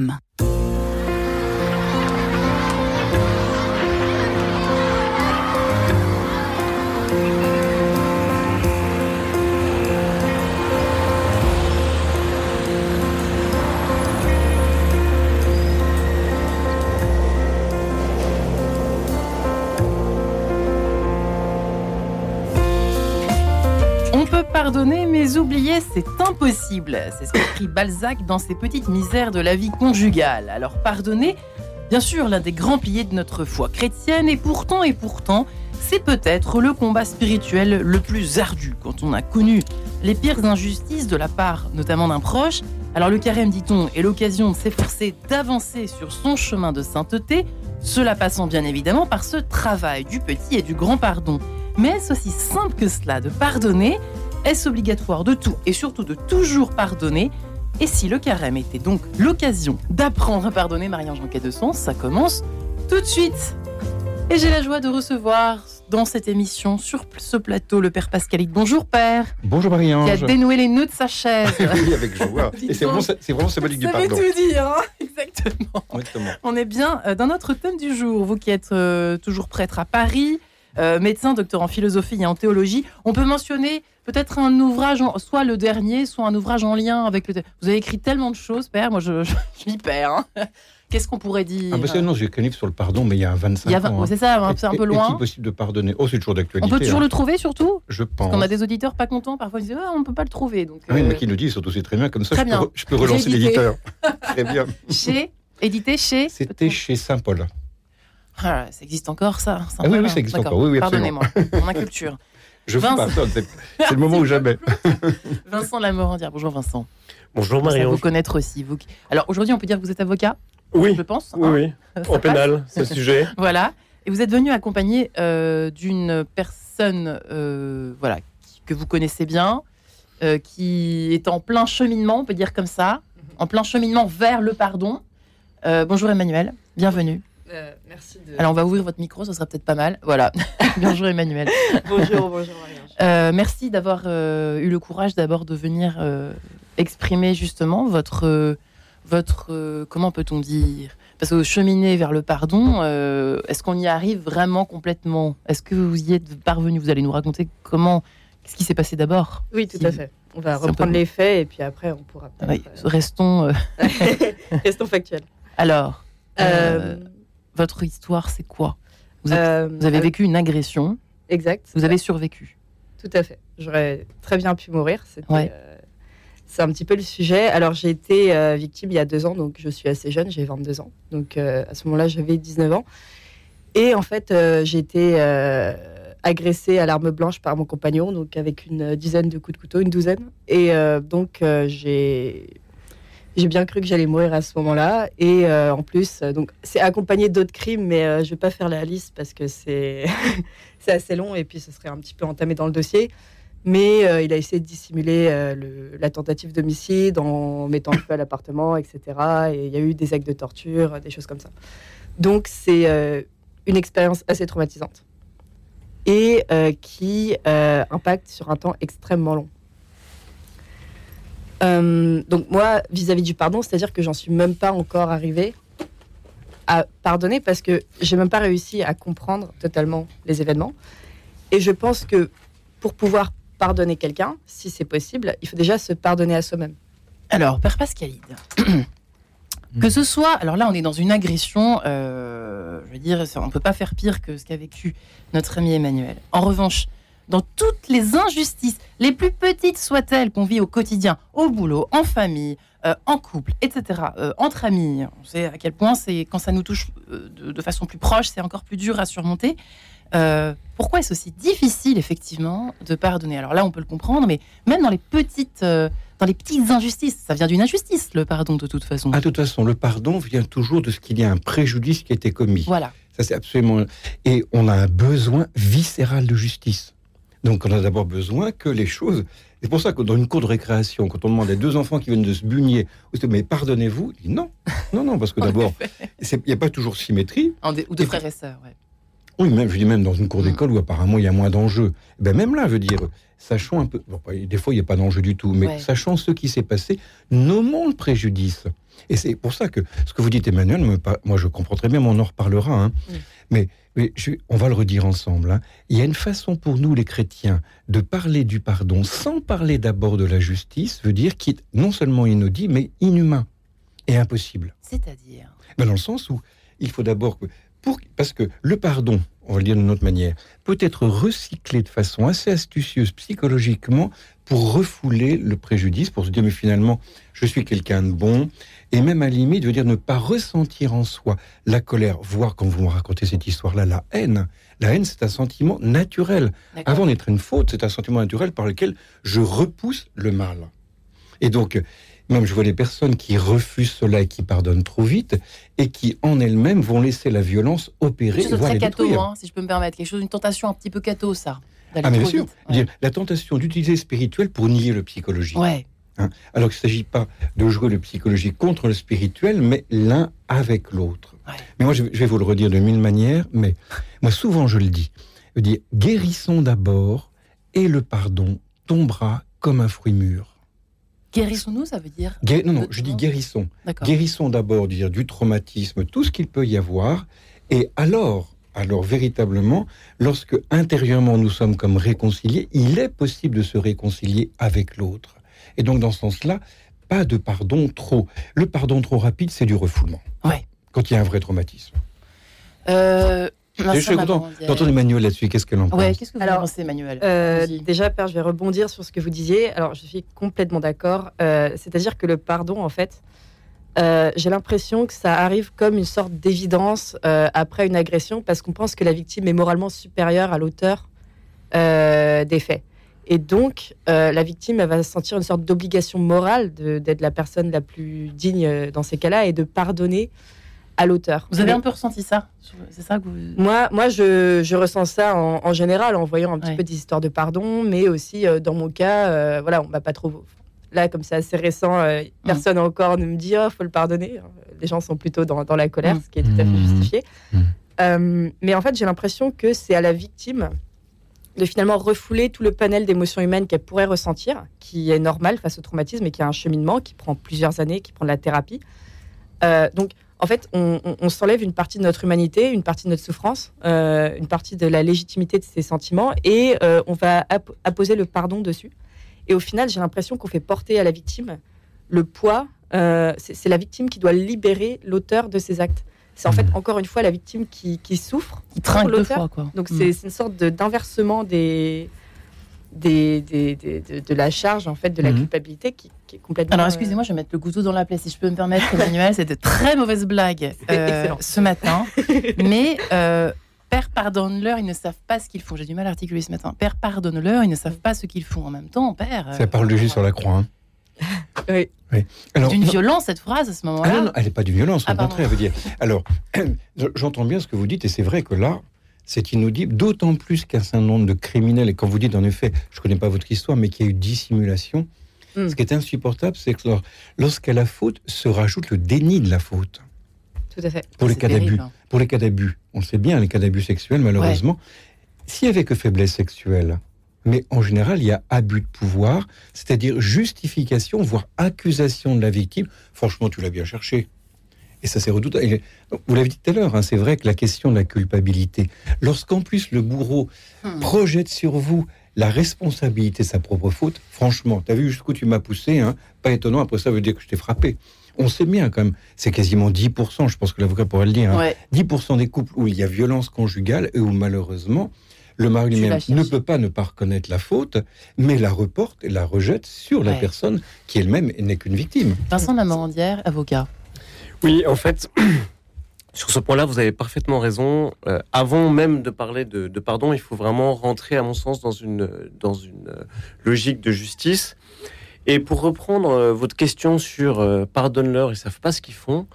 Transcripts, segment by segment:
Mm. Pardonner, mais oublier, c'est impossible. C'est ce qu'écrit Balzac dans ses petites misères de la vie conjugale. Alors pardonner, bien sûr, l'un des grands piliers de notre foi chrétienne, et pourtant, et pourtant, c'est peut-être le combat spirituel le plus ardu quand on a connu les pires injustices de la part notamment d'un proche. Alors le carême, dit-on, est l'occasion de s'efforcer d'avancer sur son chemin de sainteté, cela passant bien évidemment par ce travail du petit et du grand pardon. Mais est-ce aussi simple que cela de pardonner Est-ce obligatoire de tout et surtout de toujours pardonner Et si le carême était donc l'occasion d'apprendre à pardonner Marie-Ange de Sens, ça commence tout de suite Et j'ai la joie de recevoir dans cette émission, sur ce plateau, le Père Pascalite. Bonjour Père Bonjour Qui a Marie-Ange. dénoué les nœuds de sa chaise. oui, avec joie. Et c'est vraiment, c'est vraiment symbolique du Ça veut pardon. tout dire, hein exactement. Exactement. On est bien euh, dans notre thème du jour. Vous qui êtes euh, toujours prêtre à Paris, euh, médecin, docteur en philosophie et en théologie, on peut mentionner peut-être un ouvrage, en- soit le dernier, soit un ouvrage en lien avec le. Vous avez écrit tellement de choses, Père. Moi, je, je, je m'y perds. hein. Qu'est-ce qu'on pourrait dire? Ah bah ça, non, j'ai qu'un livre sur le pardon, mais il y a 25 Il y a vingt- ans. hein. C'est ça, hein, c'est un peu Est-il loin. possible de pardonner? Oh, c'est toujours d'actualité. On peut toujours hein. le trouver, surtout? Je pense. Parce qu'on a des auditeurs pas contents. Parfois, ils disent ah, on peut pas le trouver. Donc, Oui, euh, mais qui nous dit, surtout c'est très bien, comme ça, je peux, bien. re- je peux relancer l'éditeur. très bien. chez, édité chez. C'était chez Saint-Paul. Ah, ça existe encore, ça. Ah oui, oui, ça existe encore. Oui, oui. Pardonnez-moi, mon inculture. Je Vincent. pardonne, c'est c'est le moment ou jamais. Vincent Lamorandière. Bonjour Vincent. Bonjour Ça vous Marion. connaître aussi. Vous... Alors aujourd'hui, on peut dire que vous êtes avocat, Oui, je pense. oui, hein oui. Ça En pénal, ce sujet. Voilà. Et vous êtes venu accompagné euh, d'une personne euh, voilà, qui- que vous connaissez bien, euh, qui est en plein cheminement, on peut dire comme ça, en plein cheminement vers le pardon. Euh, bonjour Emmanuel, bienvenue. Euh, merci de. Alors on va ouvrir votre micro, ce sera peut-être pas mal. Voilà. bonjour Emmanuel. bonjour, bonjour. Euh, merci d'avoir euh, eu le courage d'abord de venir euh, exprimer justement votre, votre comment peut-on dire? Parce que cheminer vers le pardon, est-ce qu'on y arrive vraiment complètement? Est-ce que vous y êtes parvenu? Vous allez nous raconter comment, qu'est-ce qui s'est passé d'abord? Oui, tout Si- à fait. On va reprendre les faits et puis après on pourra. Oui, Restons. Restons factuels. alors, Euh, votre histoire, c'est quoi? Vous, êtes- euh, vous avez avec- vécu une agression, Exact. vous avez survécu. Tout à fait. J'aurais très bien pu mourir. C'était, Ouais. euh, c'est un petit peu le sujet. Alors, j'ai été euh, victime il y a deux ans, donc je suis assez jeune, j'ai 22 ans. Donc, euh, à ce moment-là, j'avais 19 ans. Et en fait, euh, j'ai été euh, agressée à l'arme blanche par mon compagnon, donc avec une dizaine de coups de couteau, une douzaine. Et euh, donc, euh, j'ai. J'ai bien cru que j'allais mourir à ce moment-là. Et euh, en plus, euh, donc c'est accompagné d'autres crimes, mais euh, je vais pas faire la liste parce que c'est assez long et puis ce serait un petit peu entamé dans le dossier. Mais euh, il a essayé de dissimuler le- la tentative d'homicide en mettant le feu à l'appartement, etc. Et il y a eu des actes de torture, des choses comme ça. Donc c'est une expérience assez traumatisante et qui impacte sur un temps extrêmement long. Euh, donc moi, vis-à-vis du pardon, c'est-à-dire que j'en suis même pas encore arrivée à pardonner parce que j'ai même pas réussi à comprendre totalement les événements. Et je pense que pour pouvoir pardonner quelqu'un, si c'est possible, il faut déjà se pardonner à soi-même. Alors, Père Pascalide, que ce soit, alors là, on est dans une agression, euh, je veux dire, on ne peut pas faire pire que ce qu'a vécu notre ami Emmanuel. En revanche, dans toutes les injustices, les plus petites soient-elles qu'on vit au quotidien, au boulot, en famille, euh, en couple, etc., euh, entre amis, on sait à quel point c'est quand ça nous touche euh, de, de façon plus proche, c'est encore plus dur à surmonter. Pourquoi est-ce aussi difficile, effectivement, de pardonner? Alors là, on peut le comprendre, mais même dans les petites, dans les petites injustices, ça vient d'une injustice, le pardon, de toute façon. Ah, de toute façon, le pardon vient toujours de ce qu'il y a un préjudice qui a été commis. Voilà. Ça, c'est absolument. Et on a un besoin viscéral de justice. Donc, on a d'abord besoin que les choses. C'est pour ça que dans une cour de récréation, quand on demande à deux enfants qui viennent de se bugner, mais pardonnez-vous non. Non, non, parce que d'abord, il n'y a pas toujours symétrie. En des- ou de frères et sœurs, ouais. Oui, même, je dis même dans une cour d'école où apparemment il y a moins d'enjeux. Ben même là, je veux dire, sachant un peu, des fois il n'y a pas d'enjeu du tout, mais sachant ce qui s'est passé, nommons le préjudice. Et c'est pour ça que ce que vous dites, Emmanuel, moi je comprends très bien, mais on en reparlera. Hein. Mais, mais on va le redire ensemble. Hein. Il y a une façon pour nous, les chrétiens, de parler du pardon sans parler d'abord de la justice, veut dire qu'il est non seulement inaudit, mais inhumain et impossible. C'est-à-dire? Ben Dans le sens où il faut d'abord... Pour, parce que le pardon, on va le dire d'une autre manière, peut être recyclé de façon assez astucieuse psychologiquement pour refouler le préjudice, pour se dire mais finalement je suis quelqu'un de bon, et même à la limite veut dire ne pas ressentir en soi la colère, voire quand vous me racontez cette histoire-là, la haine. La haine c'est un sentiment naturel. Avant d'être une faute, c'est un sentiment naturel par lequel je repousse le mal. Et donc, même je vois des personnes qui refusent cela et qui pardonnent trop vite et qui en elles-mêmes vont laisser la violence opérer. C'est très catho, hein, si je peux me permettre. Quelque chose, une tentation un petit peu catho, ça. Ah, mais bien sûr. La tentation d'utiliser le spirituel pour nier le psychologique. Ouais. Hein. Alors qu'il ne s'agit pas de jouer le psychologique contre le spirituel, mais l'un avec l'autre. Mais moi, je vais vous le redire de mille manières, mais moi, souvent, je le dis. Je dis, guérissons d'abord, et le pardon tombera comme un fruit mûr. Guérissons-nous, ça veut dire Non, non, je dis guérissons. Guérissons d'abord dire, du traumatisme, tout ce qu'il peut y avoir, et alors, alors véritablement, lorsque intérieurement nous sommes comme réconciliés, il est possible de se réconcilier avec l'autre. Et donc dans ce sens-là, pas de pardon trop. Le pardon trop rapide, c'est du refoulement. Ouais. Quand il y a un vrai traumatisme. Euh, je suis content d'entendre Emmanuel là-dessus. Qu'est-ce qu'elle en pense Qu'est-ce que vous Alors, pensez, Emmanuel euh, Déjà, Père, je vais rebondir sur ce que vous disiez. Alors, je suis complètement d'accord. Euh, c'est-à-dire que le pardon, en fait, euh, j'ai l'impression que ça arrive comme une sorte d'évidence après une agression parce qu'on pense que la victime est moralement supérieure à l'auteur des faits. Et donc, la victime elle va sentir une sorte d'obligation morale d'être la personne la plus digne dans ces cas-là et de pardonner à l'auteur. Vous avez un peu ressenti ça C'est ça que vous... Moi, moi je, je ressens ça en, général en voyant un petit peu des histoires de pardon, mais aussi euh, dans mon cas, euh, voilà, on m'a pas trop. Là, comme c'est assez récent, euh, mm. personne encore ne me dit oh, faut le pardonner. Les gens sont plutôt dans, dans la colère, mm. ce qui est tout à fait mm. justifié. mais en fait, j'ai l'impression que c'est à la victime de finalement refouler tout le panel d'émotions humaines qu'elle pourrait ressentir, qui est normal face au traumatisme et qui a un cheminement qui prend plusieurs années, qui prend de la thérapie. donc, en fait, on, s'enlève une partie de notre humanité, une partie de notre souffrance, euh, une partie de la légitimité de ses sentiments, et euh, on va apposer le pardon dessus. Et au final, j'ai l'impression qu'on fait porter à la victime le poids. Euh, c'est la victime qui doit libérer l'auteur de ses actes. C'est en fait mmh. encore une fois la victime qui, souffre, qui trinque l'auteur. Donc mmh. c'est une sorte d'inversement des, des, de, la charge en fait de la mmh. culpabilité qui, est complètement. Alors excusez-moi, je vais mettre le couteau dans la plaie si je peux me permettre, Emmanuel. C'est de très mauvaises blagues euh, ce matin, mais. Euh, Père, pardonne-leur, ils ne savent pas ce qu'ils font. J'ai du mal à articuler ce matin. Père, pardonne-leur, ils ne savent pas ce qu'ils font. En même temps, Père. C'est la parole de Jésus sur la croix. Hein. oui. oui. d'une violence, cette phrase, à ce moment-là. Ah non, elle n'est pas d'une violence, au ah, contraire. Veut dire. Alors, j'entends bien ce que vous dites, et c'est vrai que là, c'est inaudible, d'autant plus qu'un certain nombre de criminels, et quand vous dites en effet, je ne connais pas votre histoire, mais qu'il y a eu dissimulation, hmm. ce qui est insupportable, c'est que lorsqu'à la faute se rajoute le déni de la faute. Tout à fait. Pour les cas d'abus. Hein. Pour les cas d'abus. On sait bien, les cas d'abus sexuels, malheureusement. S'il n'y avait que faiblesse sexuelle, mais en général, il y a abus de pouvoir, c'est-à-dire justification, voire accusation de la victime. Franchement, tu l'as bien cherché. Et ça c'est redoutable. Vous l'avez dit tout à l'heure, hein, c'est vrai que la question de la culpabilité, lorsqu'en plus le bourreau hmm. projette sur vous la responsabilité de sa propre faute, franchement, tu as vu jusqu'où tu m'as poussé, hein, pas étonnant, après ça veut dire que je t'ai frappé. On sait bien quand même, c'est quasiment 10%, je pense que l'avocat pourrait le dire, 10% hein. des couples où il y a violence conjugale et où malheureusement le mari lui-même ne peut pas ne pas reconnaître la faute, mais la reporte et la rejette sur la personne qui elle-même n'est qu'une victime. Vincent Lamorandière, avocat. Oui, en fait, sur ce point-là, vous avez parfaitement raison. Euh, avant même de parler de, pardon, il faut vraiment rentrer, à mon sens, dans une, dans une euh, logique de justice. Et pour reprendre euh, votre question sur pardonne-leur, ils savent pas ce qu'ils font.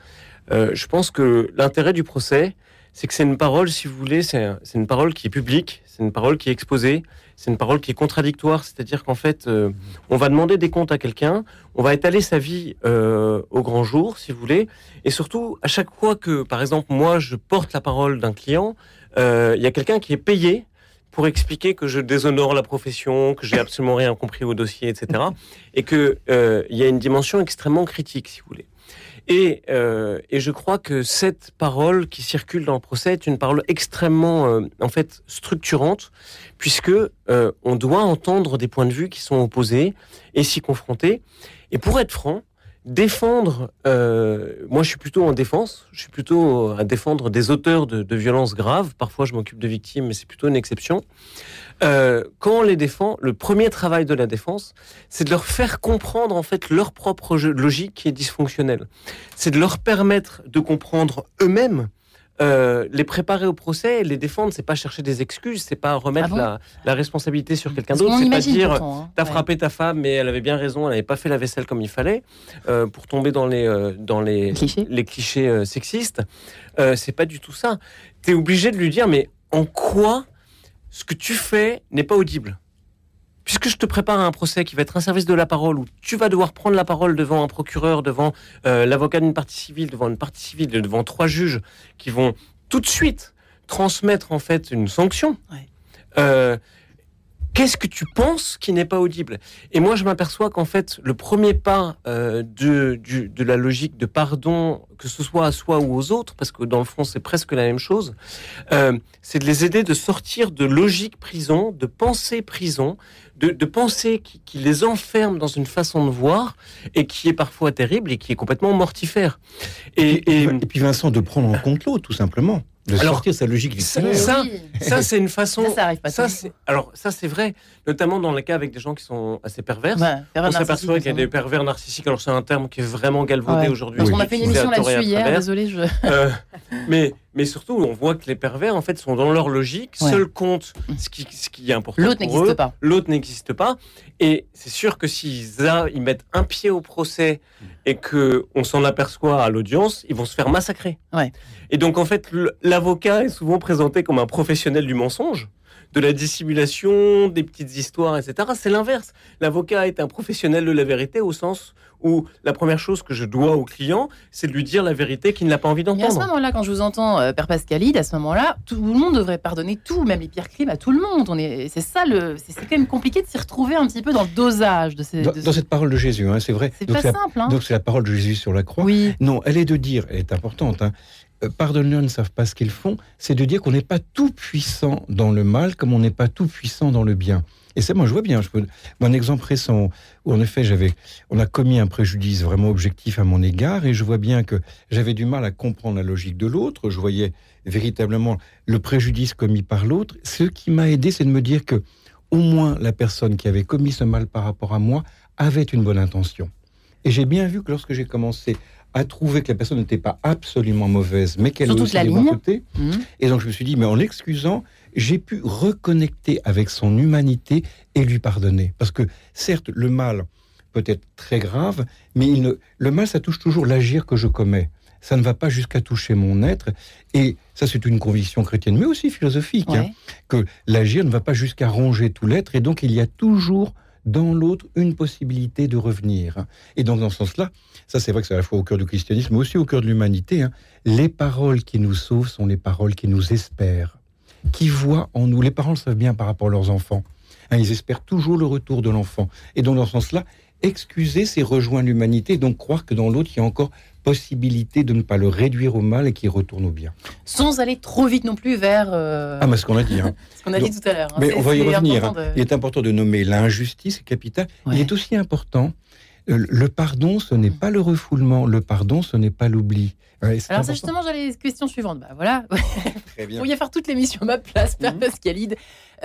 je pense que l'intérêt du procès, c'est que c'est une parole, si vous voulez, c'est une parole qui est publique, c'est une parole qui est exposée, c'est une parole qui est contradictoire, c'est-à-dire qu'en fait, euh, on va demander des comptes à quelqu'un, on va étaler sa vie euh, au grand jour, si vous voulez, et surtout, à chaque fois que, par exemple, moi, je porte la parole d'un client, euh, il y a quelqu'un qui est payé pour expliquer que je déshonore la profession, que j'ai absolument rien compris au dossier, etc. Et que euh, il y a une dimension extrêmement critique, si vous voulez. Et, euh, et je crois que cette parole qui circule dans le procès est une parole extrêmement, euh, en fait, structurante, puisque euh, on doit entendre des points de vue qui sont opposés et s'y confronter. Et pour être franc, défendre, moi je suis plutôt en défense, je suis plutôt à défendre des auteurs de violences graves. Parfois je m'occupe de victimes, mais c'est plutôt une exception. Euh, quand on les défend, le premier travail de la défense, c'est de leur faire comprendre en fait leur propre logique qui est dysfonctionnelle. C'est de leur permettre de comprendre eux-mêmes. euh, les préparer au procès, les défendre, c'est pas chercher des excuses, c'est pas remettre Ah bon la, la responsabilité sur quelqu'un d'autre, c'est pas dire hein. T'as Ouais. frappé ta femme, mais elle avait bien raison, elle n'avait pas fait la vaisselle comme il fallait, euh, pour tomber dans les, euh, dans les, Cliché. les clichés sexistes. C'est pas du tout ça. Tu es obligé de lui dire, mais en quoi ce que tu fais n'est pas audible Puisque je te prépare à un procès qui va être un service de la parole, où tu vas devoir prendre la parole devant un procureur, devant euh, l'avocat d'une partie civile, devant une partie civile, devant trois juges qui vont tout de suite transmettre en fait une sanction. Ouais. Euh, Qu'est-ce que tu penses qui n'est pas audible? Et moi, je m'aperçois qu'en fait, le premier pas euh, de, du- de la logique de pardon, que ce soit à soi ou aux autres, parce que dans le fond, c'est presque la même chose, euh, c'est de les aider de sortir de logique prison, de pensée prison, de, de pensée qui, qui les enferme dans une façon de voir et qui est parfois terrible et qui est complètement mortifère. Et, et, Et puis Vincent, de prendre en compte l'autre, tout simplement. De Alors, sortir sa logique ça- victimaire. ça- Oui. ça, c'est une façon. Ça, ça arrive pas Ça, alors ça c'est vrai, notamment dans les cas avec des gens qui sont assez pervers. Ouais, pervers On s'aperçoit qu'il y a des pervers narcissiques. Alors c'est un terme qui est vraiment galvaudé Ouais. aujourd'hui. Oui. qu'on a fait une émission là-dessus hier, désolé, je... Euh, mais, mais surtout, on voit que les pervers, en fait, sont dans leur logique. Ouais. Seul compte ce qui, ce qui est important. L'autre n'existe pas. L'autre n'existe pas. Et c'est sûr que s'ils ils mettent un pied au procès et que on s'en aperçoit à l'audience, ils vont se faire massacrer. Ouais. Et donc, en fait, l'avocat est souvent présenté comme un professionnel du mensonge, de la dissimulation, des petites histoires, etc. C'est l'inverse. L'avocat est un professionnel de la vérité au sens où la première chose que je dois au client, c'est de lui dire la vérité qu'il n'a pas envie Et à ce d'entendre. moment-là, quand je vous entends, euh, Père Pascalide, à ce moment-là, tout le monde devrait pardonner tout, même les pires crimes à tout le monde. On est, c'est ça le, c'est c'est quand même compliqué de s'y retrouver un petit peu dans le dosage de ces. Dans, de dans cette parole de Jésus, hein, c'est vrai. C'est Donc pas c'est la- simple, hein. donc c'est la parole de Jésus sur la croix. Oui, Non, elle est de dire, elle est importante, hein, euh, pardonne-leur, ils ne savent pas ce qu'ils font, c'est de dire qu'on n'est pas tout puissant dans le mal comme on n'est pas tout puissant dans le bien. Et ça, moi, je vois bien. Je peux... Mon exemple récent, où en effet, j'avais, on a commis un préjudice vraiment objectif à mon égard, et je vois bien que j'avais du mal à comprendre la logique de l'autre. Je voyais véritablement le préjudice commis par l'autre. Ce qui m'a aidé, c'est de me dire que, au moins, la personne qui avait commis ce mal par rapport à moi avait une bonne intention. Et j'ai bien vu que lorsque j'ai commencé à trouver que la personne n'était pas absolument mauvaise, mais qu'elle toute aussi des. Mhm. Et donc je me suis dit, mais en l'excusant, j'ai pu reconnecter avec son humanité et lui pardonner. Parce que certes, le mal peut être très grave, mais il ne- le mal, ça touche toujours l'agir que je commets. Ça ne va pas jusqu'à toucher mon être. Et ça, c'est une conviction chrétienne, mais aussi philosophique, hein, que l'agir ne va pas jusqu'à ronger tout l'être. Et donc, il y a toujours dans l'autre une possibilité de revenir. Et donc, dans ce sens-là, ça, c'est vrai que c'est à la fois au cœur du christianisme, mais aussi au cœur de l'humanité. hein. Les paroles qui nous sauvent sont les paroles qui nous espèrent, qui voient en nous. Les parents le savent bien par rapport à leurs enfants. Hein, ils espèrent toujours le retour de l'enfant. Et donc, dans ce sens-là, excuser, c'est rejoindre l'humanité, donc croire que dans l'autre, il y a encore possibilité de ne pas le réduire au mal et qu'il retourne au bien. Sans aller trop vite non plus vers euh, Ah, mais ce qu'on a dit. hein. ce qu'on a dit tout à l'heure. hein. Mais on va y revenir. hein. de- Il est important de nommer l'injustice, c'est capital. Ouais. Il est aussi important. Euh, Le pardon, ce n'est pas le refoulement. Le pardon, ce n'est pas l'oubli. Ouais, c'est Alors, important. justement, j'allais la question suivante. Bah voilà, Très Vous pourriez faire toute l'émission à ma place, Père Mhm. Pascalide.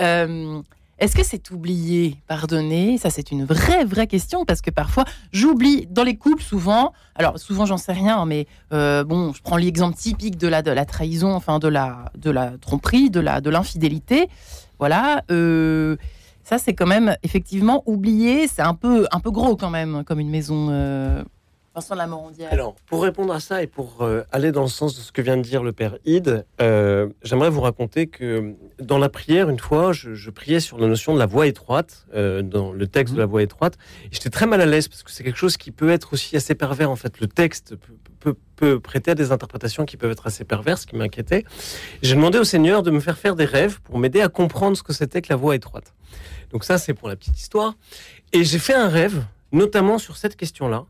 Euh, Est-ce que c'est oublié, pardonner? Ça, c'est une vraie, vraie question parce que parfois, j'oublie dans les couples souvent. Alors, souvent, j'en sais rien, mais euh, bon, je prends l'exemple typique de la, de la trahison, enfin, de la, de la tromperie, de la, de l'infidélité. Voilà. euh, ça, c'est quand même effectivement oublié. C'est un peu, un peu gros quand même, comme une maison. euh, Vincent Lamorandière Alors, pour répondre à ça et pour euh, aller dans le sens de ce que vient de dire le père Ide, euh, j'aimerais vous raconter que dans la prière, une fois, je, je priais sur la notion de la voie étroite, euh, dans le texte de la voie étroite. Et j'étais très mal à l'aise parce que c'est quelque chose qui peut être aussi assez pervers. En fait, le texte peut, peut, peut prêter à des interprétations qui peuvent être assez perverses, qui m'inquiétait. J'ai demandé au Seigneur de me faire faire des rêves pour m'aider à comprendre ce que c'était que la voie étroite. Donc ça, c'est pour la petite histoire. Et j'ai fait un rêve, notamment sur cette question-là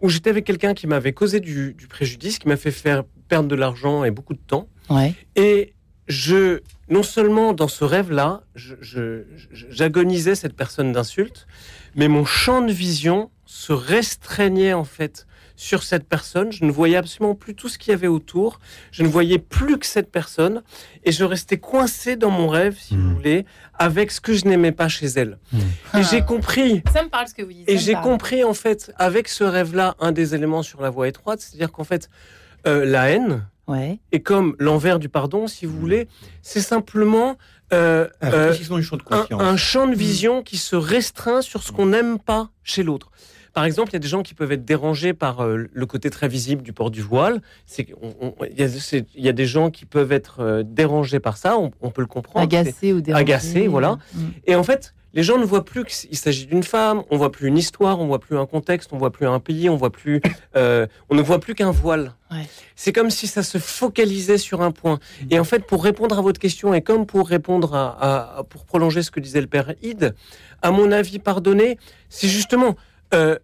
où j'étais avec quelqu'un qui m'avait causé du, du, préjudice, qui m'a fait faire perdre de l'argent et beaucoup de temps. Ouais. Et je, non seulement dans ce rêve-là, j'agonisais cette personne d'insulte, mais mon champ de vision se restreignait en fait sur cette personne. Je ne voyais absolument plus tout ce qu'il y avait autour. Je ne voyais plus que cette personne. Et je restais coincé dans mon rêve, si mmh. vous voulez, avec ce que je n'aimais pas chez elle. Mmh. Et ah. j'ai compris. Ça me parle ce que vous dites. Et j'ai compris, en fait, avec ce rêve-là, un des éléments sur la voie étroite, c'est-à-dire qu'en fait, euh, la haine, ouais. et comme l'envers du pardon, si vous voulez, c'est simplement euh, euh, un, un, champ de vision qui se restreint sur ce qu'on n'aime pas chez l'autre. Par exemple, il y a des gens qui peuvent être dérangés par euh, le côté très visible du port du voile. Il y, y, a des gens qui peuvent être euh, dérangés par ça, on, on peut le comprendre. Agacés ou dérangés. Agacés, voilà. Mm. Et en fait, les gens ne voient plus qu'il s'agit d'une femme, on voit plus une histoire, on voit plus un contexte, on voit plus un pays, on voit plus, euh, on ne voit plus qu'un voile. Ouais. C'est comme si ça se focalisait sur un point. Et en fait, pour répondre à votre question et comme pour répondre à, à pour prolonger ce que disait le père Ide, à mon avis, pardonner, c'est justement euh,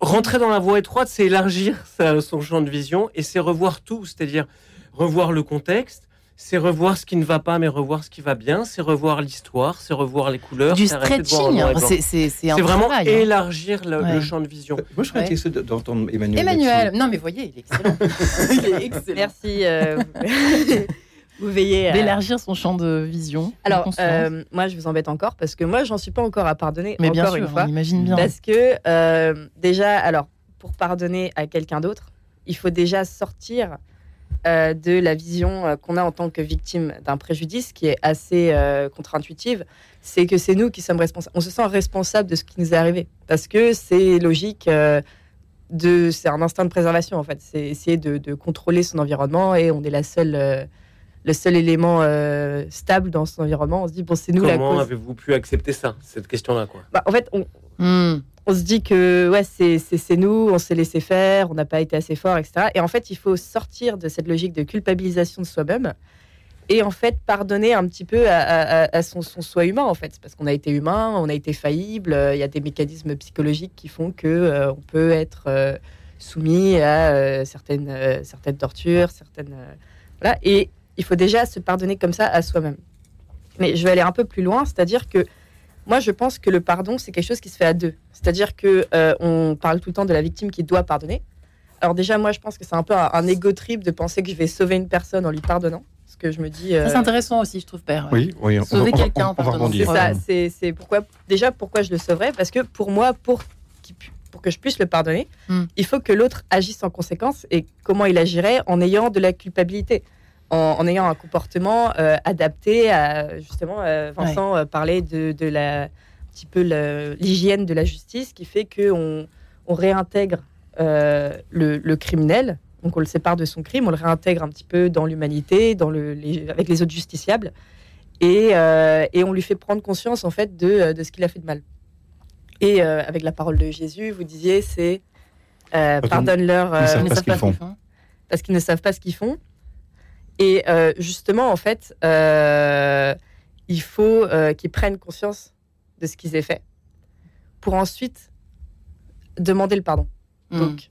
rentrer dans la voie étroite, c'est élargir sa, son champ de vision et c'est revoir tout, c'est-à-dire revoir le contexte, c'est revoir ce qui ne va pas, mais revoir ce qui va bien, c'est revoir l'histoire, c'est revoir les couleurs. Du stretching, c'est vraiment travail, élargir le, ouais. le, champ de vision. Moi, je serais Ouais. intéressé d'entendre Emmanuel. Emmanuel, non mais voyez, il est excellent. il est excellent. Merci. euh, vous veillez à... D'élargir son champ de vision. Alors, euh, moi, je vous embête encore parce que moi, j'en suis pas encore à pardonner. mais encore bien sûr, une fois. on imagine bien. Parce que euh, déjà, alors, pour pardonner à quelqu'un d'autre, il faut déjà sortir euh, de la vision euh, qu'on a en tant que victime d'un préjudice qui est assez euh, contre-intuitive. C'est que c'est nous qui sommes responsables. On se sent responsable de ce qui nous est arrivé. Parce que c'est logique. euh, de, c'est un instinct de préservation en fait. C'est essayer de, de contrôler son environnement et on est la seule, euh, le seul élément euh, stable dans son environnement. On se dit bon c'est nous la Comment cause. avez-vous pu accepter ça, cette question-là, quoi? Bah, en fait, on, Hmm. on se dit que ouais, c'est nous, on s'est laissé faire, on n'a pas été assez fort, etc. Et en fait, il faut sortir de cette logique de culpabilisation de soi-même et en fait pardonner un petit peu à, à- à son, son soi humain, en fait. Parce qu'on a été humain, on a été faillible, euh, il y a des mécanismes psychologiques qui font que euh, on peut être euh, soumis à euh, certaines, euh, certaines tortures, certaines. euh, voilà. Et il faut déjà se pardonner comme ça à soi-même. Mais je vais aller un peu plus loin, c'est-à-dire que moi, je pense que le pardon, c'est quelque chose qui se fait à deux. C'est-à-dire que euh, on parle tout le temps de la victime qui doit pardonner. Alors déjà, moi, je pense que c'est un peu un, un ego trip de penser que je vais sauver une personne en lui pardonnant. Parce que je me dis... Ça, euh, c'est intéressant aussi, je trouve, père. Oui, oui. on Sauver quelqu'un en pardonnant. c'est ça. C'est pourquoi... Déjà, pourquoi je le sauverais? Parce que pour moi, pour que je puisse le pardonner, Hmm. il faut que l'autre agisse en conséquence. Et comment il agirait En ayant de la culpabilité. En, en ayant un comportement euh, adapté à... Justement, euh, Vincent euh, parlait de, de la... Un petit peu l'hygiène de la justice qui fait qu'on on réintègre euh, le, le criminel, donc on le sépare de son crime, on le réintègre un petit peu dans l'humanité, dans le, les- avec les autres justiciables, et, euh, et on lui fait prendre conscience en fait de, de ce qu'il a fait de mal. Et euh, avec la parole de Jésus, vous disiez, c'est euh, Pardonne- pardonne-leur Ils euh, savent Ils ne pas savent ce qu'ils pas font. ce qu'ils font. parce qu'ils ne savent pas ce qu'ils font. Et euh, justement, en fait, euh, il faut euh, qu'ils prennent conscience de ce qu'ils aient fait pour ensuite demander le pardon. Hmm. Donc,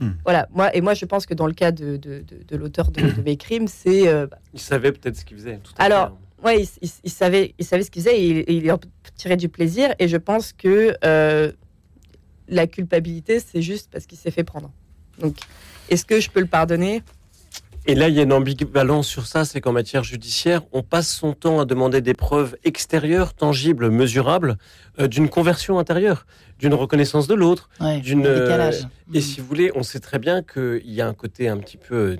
Hmm. voilà. Moi, et moi, je pense que dans le cas de, de, de- de l'auteur de, de mes crimes, c'est. euh, bah, Il savait peut-être ce qu'il faisait. tout à Alors, fait. ouais, il, il- il savait, il savait ce qu'il faisait et il, et il en tirait du plaisir. Et je pense que euh, la culpabilité, c'est juste parce qu'il s'est fait prendre. Donc, est-ce que je peux le pardonner? Et là, il y a une ambivalence sur ça, c'est qu'en matière judiciaire, on passe son temps à demander des preuves extérieures, tangibles, mesurables, euh, d'une conversion intérieure, d'une reconnaissance de l'autre, Ouais, d'une le décalage. Et Mm. si vous voulez, on sait très bien qu'il y a un côté un petit peu euh,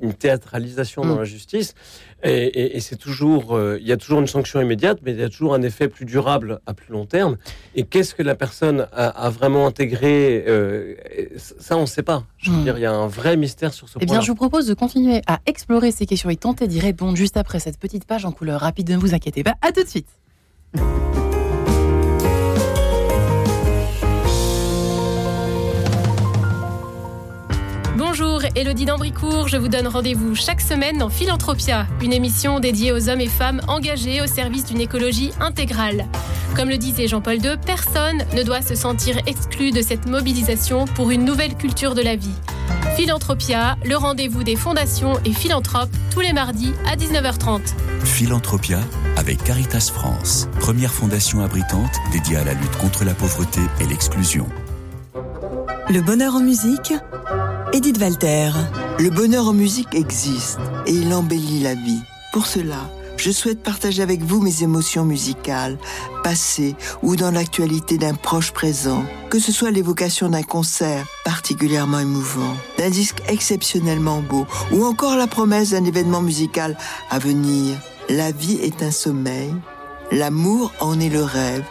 une théâtralisation dans Mm. la justice, et, et- et c'est toujours, euh, il y a toujours une sanction immédiate, mais il y a toujours un effet plus durable à plus long terme. Et qu'est-ce que la personne a, a vraiment intégré euh, Ça, on ne sait pas. Je veux Mm. dire, il y a un vrai mystère sur ce Eh point. bien, je vous propose de continuer à explorer ces questions et tenter d'y répondre juste après cette petite page en couleur rapide. Ne vous inquiétez pas. À tout de suite. Elodie d'Ambricourt. Je vous donne rendez-vous chaque semaine dans Philanthropia, une émission dédiée aux hommes et femmes engagés au service d'une écologie intégrale. Comme le disait Jean-Paul II, personne ne doit se sentir exclu de cette mobilisation pour une nouvelle culture de la vie. Philanthropia, le rendez-vous des fondations et philanthropes, tous les mardis à 19h30. Philanthropia avec Caritas France, première fondation abritante dédiée à la lutte contre la pauvreté et l'exclusion. Le bonheur en musique, Edith Walter. Le bonheur en musique existe et il embellit la vie. Pour cela, je souhaite partager avec vous mes émotions musicales, passées ou dans l'actualité d'un proche présent, que ce soit l'évocation d'un concert particulièrement émouvant, d'un disque exceptionnellement beau ou encore la promesse d'un événement musical à venir. La vie est un sommeil, l'amour en est le rêve,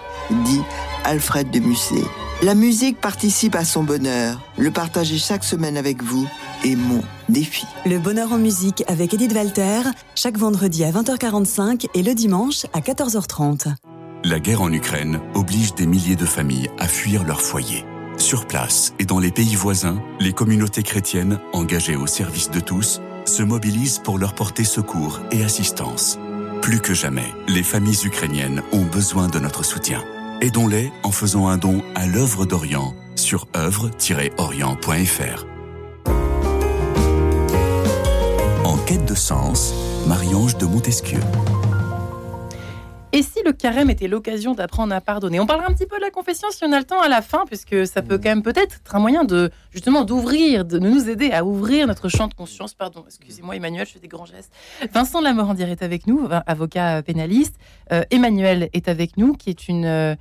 dit Alfred de Musset. La musique participe à son bonheur. Le partager chaque semaine avec vous est mon défi. Le bonheur en musique avec Edith Walter, chaque vendredi à 20h45 et le dimanche à 14h30. La guerre en Ukraine oblige des milliers de familles à fuir leur foyer. Sur place et dans les pays voisins, les communautés chrétiennes, engagées au service de tous, se mobilisent pour leur porter secours et assistance. Plus que jamais, les familles ukrainiennes ont besoin de notre soutien. Aidons-les en faisant un don à l'œuvre d'Orient sur œuvre-orient.fr. En quête de sens, Marie-Ange de Montesquieu. Et si le carême était l'occasion d'apprendre à pardonner? On parlera un petit peu de la confession si on a le temps à la fin, puisque ça peut quand même peut-être être un moyen de justement d'ouvrir, de nous aider à ouvrir notre champ de conscience. Pardon, excusez-moi Emmanuel, je fais des grands gestes. Vincent de la Morandière est avec nous, avocat pénaliste. Euh, Emmanuel est avec nous, qui est une... euh,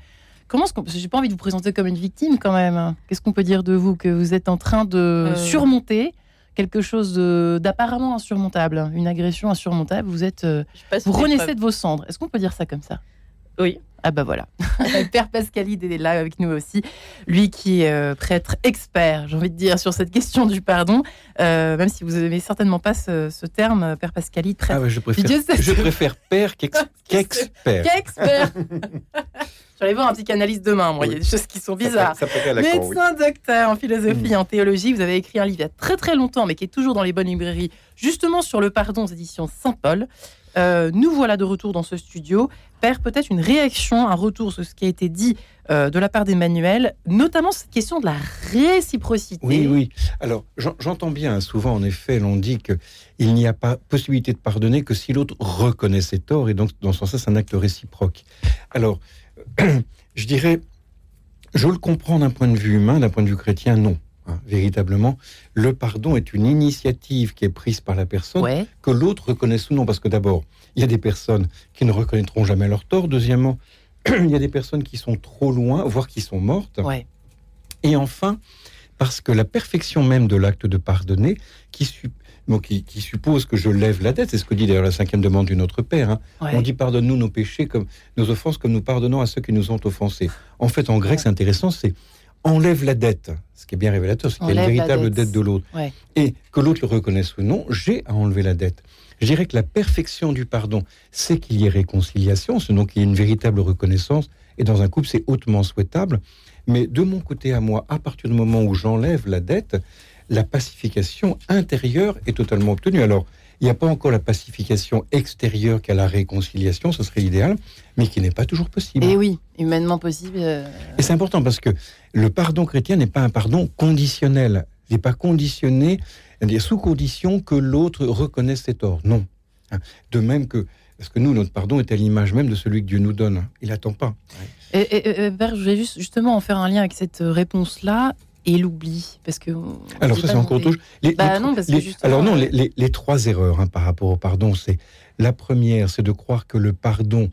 Comment est-ce qu'on... J'ai pas envie de vous présenter comme une victime quand même. Qu'est-ce qu'on peut dire de vous Que vous êtes en train de Euh. surmonter? Quelque chose de- d'apparemment insurmontable, une agression insurmontable. Vous êtes... euh, vous renaissez de vos cendres. Est-ce qu'on peut dire ça comme ça? Oui. Ah bah voilà. Père Pascalide est là avec nous aussi. Lui qui est euh, prêtre expert, j'ai envie de dire, sur cette question du pardon. Euh, même si vous n'aimez certainement pas ce, ce terme, euh, Père Pascalide, prêtre. Ah ouais, je préfère, Dieu je préfère père qu'ex- qu'expert. Expert Je vais aller voir un psychanalyste demain, moi. Il y a des choses qui sont bizarres. Ça oui. Médecin docteur en philosophie et en théologie, vous avez écrit un livre il y a très très longtemps, mais qui est toujours dans les bonnes librairies, justement sur le pardon aux éditions Saint-Paul. Euh, nous voilà de retour dans ce studio. Père, peut-être une réaction, un retour sur ce qui a été dit euh, de la part d'Emmanuel, notamment cette question de la réciprocité. Oui, oui. Alors, j'en- j'entends bien, souvent, en effet, l'on dit qu'il n'y a pas possibilité de pardonner que si l'autre reconnaît ses torts, et donc, dans ce sens-là, c'est un acte réciproque. Alors, je dirais, je le comprends d'un point de vue humain, d'un point de vue chrétien, non. Hein, véritablement, le pardon est une initiative qui est prise par la personne, Ouais. que l'autre reconnaisse ou non. Parce que d'abord, il y a des personnes qui ne reconnaîtront jamais leur tort. Deuxièmement, il y a des personnes qui sont trop loin, voire qui sont mortes. Ouais. Et enfin, parce que la perfection même de l'acte de pardonner, qui, su- bon, qui, qui suppose que je lève la dette, c'est ce que dit d'ailleurs la cinquième demande du Notre Père. hein. ouais. On dit pardonne-nous nos péchés, comme nos offenses, comme nous pardonnons à ceux qui nous ont offensés. En fait, en grec, c'est intéressant, c'est enlève la dette. Ce qui est bien révélateur, c'est qu'il y a une véritable dette. dette de l'autre. Ouais. Et que l'autre le reconnaisse ou non, j'ai à enlever la dette. Je dirais que la perfection du pardon, c'est qu'il y ait réconciliation, c'est donc qu'il y ait une véritable reconnaissance. Et dans un couple, c'est hautement souhaitable. Mais de mon côté à moi, à partir du moment où j'enlève la dette, la pacification intérieure est totalement obtenue. Alors, il n'y a pas encore la pacification extérieure qu'à la réconciliation, ce serait idéal, mais qui n'est pas toujours possible. Et oui, humainement possible. euh, Et c'est important parce que le pardon chrétien n'est pas un pardon conditionnel. Il n'est pas conditionné, c'est-à-dire sous condition que l'autre reconnaisse ses torts. Non. De même que, parce que nous, notre pardon est à l'image même de celui que Dieu nous donne. Il n'attend pas. Et, et- je voulais juste justement en faire un lien avec cette réponse-là et l'oubli, parce que. on- on Alors ça, c'est encore chose. Les- Bah les- non, parce que les- justement, alors non, euh, les, trois erreurs hein, par rapport au pardon, c'est la première, c'est de croire que le pardon,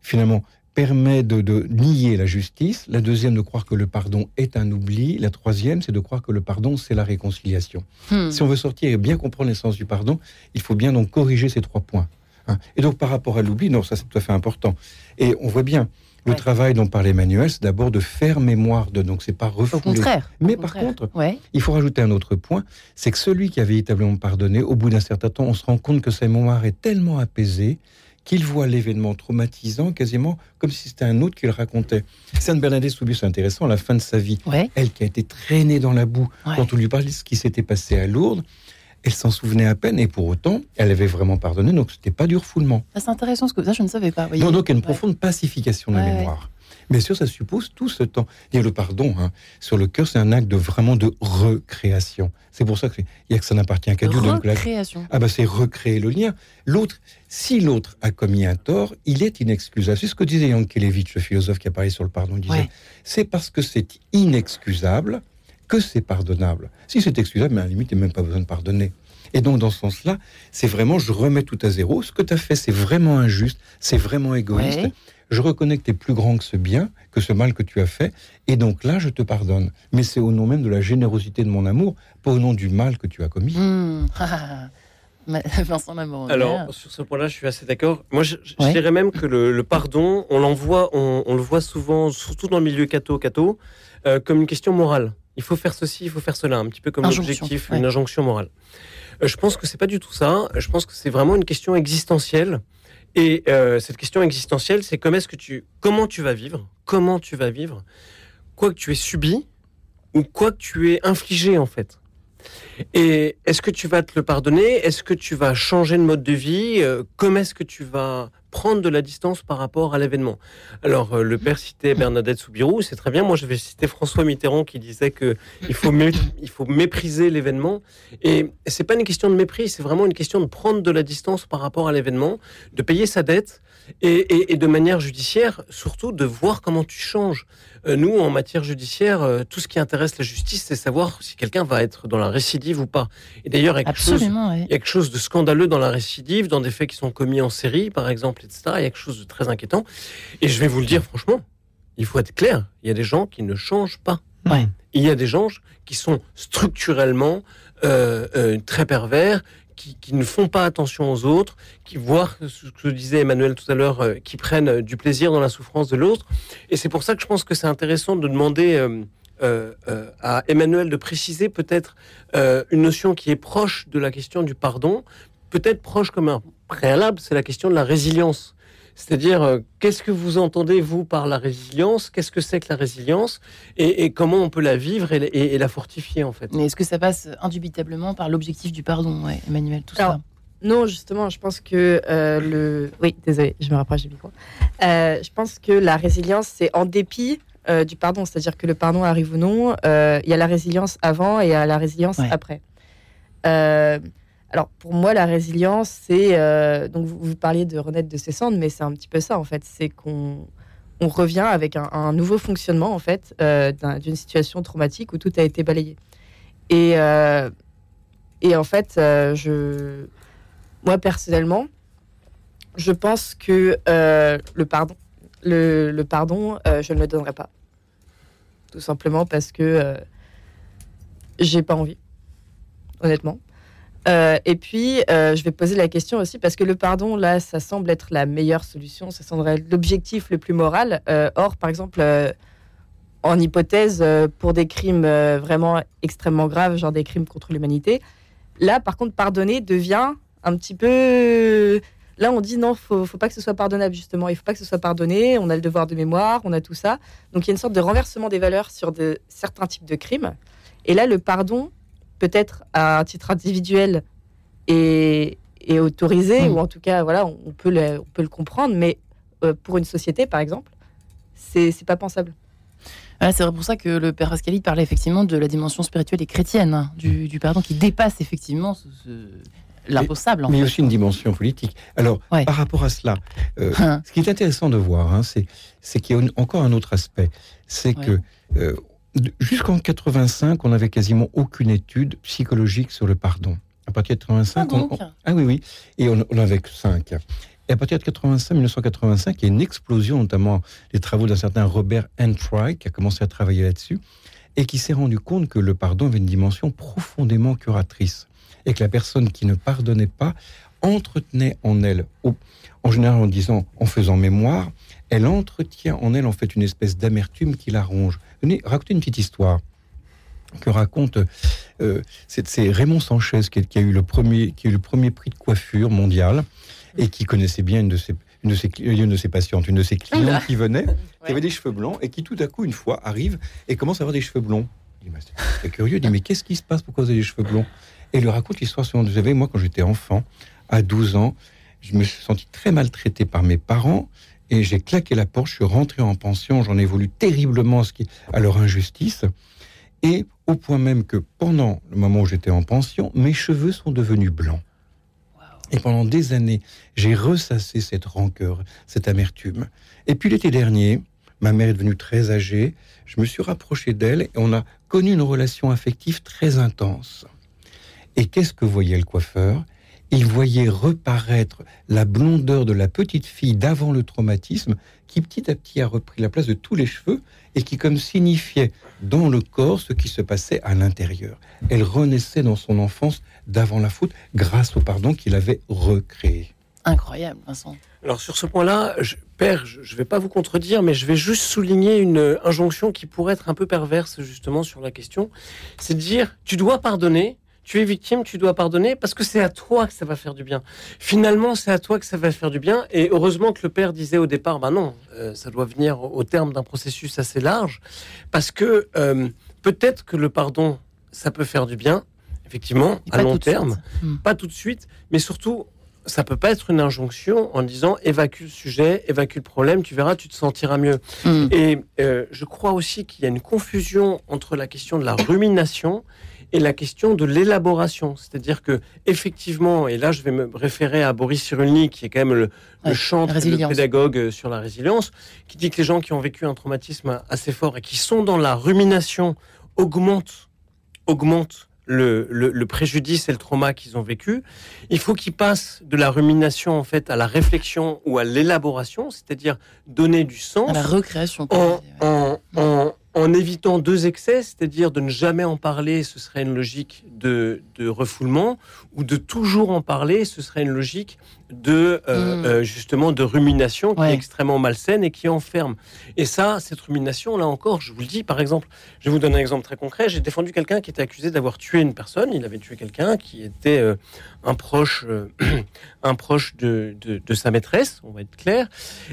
finalement, permet de, de nier la justice. La deuxième, de croire que le pardon est un oubli. La troisième, c'est de croire que le pardon, c'est la réconciliation. Hmm. Si on veut sortir et bien comprendre l'essence du pardon, il faut bien donc corriger ces trois points. hein. Et donc par rapport à l'oubli, non, ça c'est tout à fait important. Et on voit bien, le Ouais. travail dont parlait Emmanuel, c'est d'abord de faire mémoire de, donc c'est pas Au refouler. contraire. au Mais par contraire. contre, Ouais. il faut rajouter un autre point, c'est que celui qui a véritablement pardonné, au bout d'un certain temps, on se rend compte que sa mémoire est tellement apaisée qu'il voit l'événement traumatisant quasiment comme si c'était un autre qui le racontait. Sainte Bernadette Soubise, c'est intéressant, à la fin de sa vie, Ouais. elle qui a été traînée dans la boue, Ouais. quand on lui parlait de ce qui s'était passé à Lourdes, elle s'en souvenait à peine et pour autant, elle avait vraiment pardonné, donc c'était pas du refoulement. Ça, c'est intéressant ce que ça je ne savais pas. Donc, donc il y a une Ouais. profonde pacification de la Ouais, mémoire. Bien sûr, ça suppose tout ce temps. Et le pardon, hein, sur le cœur, c'est un acte de vraiment de recréation. C'est pour ça qu'il y a que ça n'appartient qu'à Dieu. donc la- Recréation. ah ben c'est recréer le lien. L'autre, si l'autre a commis un tort, il est inexcusable. C'est ce que disait Yankelevitch, le philosophe qui a parlé sur le pardon. Il disait, Ouais. c'est parce que c'est inexcusable que c'est pardonnable. Si c'est excusable, mais à la limite, il n'y a même pas besoin de pardonner. Et donc, dans ce sens-là, c'est vraiment, je remets tout à zéro. Ce que tu as fait, c'est vraiment injuste, c'est vraiment égoïste. Ouais. Je reconnais que tu es plus grand que ce bien, que ce mal que tu as fait. Et donc là, je te pardonne. Mais c'est au nom même de la générosité de mon amour, pas au nom du mal que tu as commis. Ma- Vincent. Alors, sur ce point-là, je suis assez d'accord. Moi, je, je Ouais. dirais même que le, le pardon, on, l'envoie, on, on le voit souvent, surtout dans le milieu catho-catho, euh, comme une question morale. Il faut faire ceci, il faut faire cela, un petit peu comme un objectif, ouais. une injonction morale. Euh, je pense que c'est pas du tout ça. Je pense que c'est vraiment une question existentielle. Et euh, cette question existentielle, c'est comment est-ce que tu, comment tu vas vivre, comment tu vas vivre, quoi que tu aies subi ou quoi que tu aies infligé en fait. Et est-ce que tu vas te le pardonner? Est-ce que tu vas changer de mode de vie? Euh, Comment est-ce que tu vas prendre de la distance par rapport à l'événement Alors, euh, le père citait Bernadette Soubirou, c'est très bien. Moi, je vais citer François Mitterrand qui disait que il faut, mé- il faut mépriser l'événement. Et c'est pas une question de mépris, c'est vraiment une question de prendre de la distance par rapport à l'événement, de payer sa dette et, et- et de manière judiciaire, surtout de voir comment tu changes. Euh, nous, en matière judiciaire, euh, tout ce qui intéresse la justice, c'est savoir si quelqu'un va être dans la récidive ou pas. Et d'ailleurs, il y a quelque chose- Absolument, oui. il y a quelque chose de scandaleux dans la récidive, dans des faits qui sont commis en série, par exemple, etc. Il y a quelque chose de très inquiétant. Et je vais vous le dire franchement, il faut être clair, il y a des gens qui ne changent pas. Ouais. Il y a des gens qui sont structurellement euh, euh, très pervers, qui, ne font pas attention aux autres, qui voient ce que disait Emmanuel tout à l'heure, euh, qui prennent euh, du plaisir dans la souffrance de l'autre. Et c'est pour ça que je pense que c'est intéressant de demander euh, à Emmanuel de préciser peut-être une notion qui est proche de la question du pardon, peut-être proche comme un préalable, c'est la question de la résilience. C'est-à-dire, euh, qu'est-ce que vous entendez, vous, par la résilience? Qu'est-ce que c'est que la résilience? Et, et comment on peut la vivre et, et- et la fortifier, en fait? Mais est-ce que ça passe indubitablement par l'objectif du pardon, ouais, Emmanuel, tout Alors, ça Non, justement, je pense que euh, le. Oui, désolé, je me rapproche du micro. Euh, je pense que la résilience, c'est en dépit euh, du pardon, c'est-à-dire que le pardon arrive ou non, euh, il y a la résilience avant et il y a la résilience Ouais. après. Alors, pour moi, la résilience, c'est. euh, donc, vous, parliez de renaître de ses cendres, mais c'est un petit peu ça, en fait. C'est qu'on on revient avec un, nouveau fonctionnement, en fait, euh, d'un- d'une situation traumatique où tout a été balayé. Et, euh, en fait, je moi personnellement, je pense que le pardon, pardon, je ne le donnerai pas. Tout simplement parce que j'ai pas envie, honnêtement. Euh, et puis, euh, je vais poser la question aussi parce que le pardon, là, ça semble être la meilleure solution, ça semble être l'objectif le plus moral. Euh, or, par exemple, en hypothèse, pour des crimes vraiment extrêmement graves, genre des crimes contre l'humanité, là, par contre, pardonner devient un petit peu. Là, on dit non, faut, faut pas que ce soit pardonnable, justement. Il faut pas que ce soit pardonné. On a le devoir de mémoire, on a tout ça. Donc, il y a une sorte de renversement des valeurs sur certains types de crimes. Et là, le pardon, peut-être à un titre individuel, est, est autorisé, Mm. ou en tout cas, voilà, on, on peut, le, on peut le comprendre. Mais euh, pour une société, par exemple, c'est pas pensable. Voilà, C'est pour ça que le père Ascali parlait effectivement de la dimension spirituelle et chrétienne hein, du, du pardon qui dépasse effectivement ce- ce- l'imposable. en Mais il y a fait. aussi une dimension politique. Alors, Ouais. par rapport à cela, euh, Hein. ce qui est intéressant de voir, hein, c'est qu'il y a une- encore un autre aspect. C'est Ouais. que euh, jusqu'en 85, on n'avait quasiment aucune étude psychologique sur le pardon. À partir de 85, Ah, on- on- ah oui, oui, et on, que 5. Et à partir de 85, 1985, il y a une explosion, notamment des travaux d'un certain Robert Entry, qui a commencé à travailler là-dessus, et qui s'est rendu compte que le pardon avait une dimension profondément curatrice, et que la personne qui ne pardonnait pas entretenait en elle, en général en disant, en faisant mémoire, elle entretient en elle en fait une espèce d'amertume qui la ronge. Venez raconter une petite histoire que raconte euh, c'est Raymond Sanchez qui, a eu le premier qui a eu le premier prix de coiffure mondial et qui connaissait bien une de ses une de ses, une de ses patientes, une de ses clientes qui venait, qui avait des cheveux blancs et qui tout à coup une fois arrive et commence à avoir des cheveux blonds. Il est curieux, il dit mais qu'est-ce qui se passe? Pourquoi vous avez des cheveux blonds? Et il lui raconte l'histoire suivante. Vous savez, moi quand j'étais enfant, à 12 ans, je me suis senti très maltraité par mes parents et j'ai claqué la porte, je suis rentré en pension, j'en ai voulu terriblement à leur injustice. Et au point même que pendant le moment où j'étais en pension, mes cheveux sont devenus blancs. Et pendant des années, j'ai ressassé cette rancœur, cette amertume. Et puis l'été dernier, ma mère est devenue très âgée, je me suis rapproché d'elle et on a connu une relation affective très intense. Et qu'est-ce que voyait le coiffeur? Il voyait reparaître la blondeur de la petite fille d'avant le traumatisme qui petit à petit a repris la place de tous les cheveux et qui comme signifiait dans le corps ce qui se passait à l'intérieur. Elle renaissait dans son enfance d'avant la faute grâce au pardon qu'il avait recréé. Incroyable, Vincent. Alors sur ce point-là, je, Père, je ne vais pas vous contredire, mais je vais juste souligner une injonction qui pourrait être un peu perverse justement sur la question. C'est de dire, tu dois pardonner, tu es victime, tu dois pardonner parce que c'est à toi que ça va faire du bien. Finalement, c'est à toi que ça va faire du bien. Et heureusement que le père disait au départ, bah non, euh, ça doit venir au terme d'un processus assez large, parce que euh, peut-être que le pardon, ça peut faire du bien, effectivement, à long terme, hmm. pas tout de suite, mais surtout. Ça peut pas être une injonction en disant évacue le sujet, évacue le problème, tu verras, tu te sentiras mieux. Hmm. Et euh, je crois aussi qu'il y a une confusion entre la question de la rumination et la question de l'élaboration. C'est-à-dire que, effectivement, et là je vais me référer à Boris Cyrulnik, qui est quand même le, le chantre, le pédagogue euh, sur la résilience, qui dit que les gens qui ont vécu un traumatisme assez fort et qui sont dans la rumination augmentent, augmentent le, le, préjudice et le trauma qu'ils ont vécu. Il faut qu'ils passent de la rumination en fait à la réflexion ou à l'élaboration, c'est-à-dire donner du sens. À la recréation. en, en, en évitant deux excès, c'est-à-dire de ne jamais en parler, ce serait une logique de, refoulement, ou de toujours en parler, ce serait une logique de euh, hmm. euh, justement de rumination qui est extrêmement malsaine et qui enferme. Et ça, cette rumination, là encore, je vous le dis, par exemple, je vais vous donner un exemple très concret. J'ai défendu quelqu'un qui était accusé d'avoir tué une personne. Il avait tué quelqu'un qui était euh, un proche, un proche de, de sa maîtresse, on va être clair.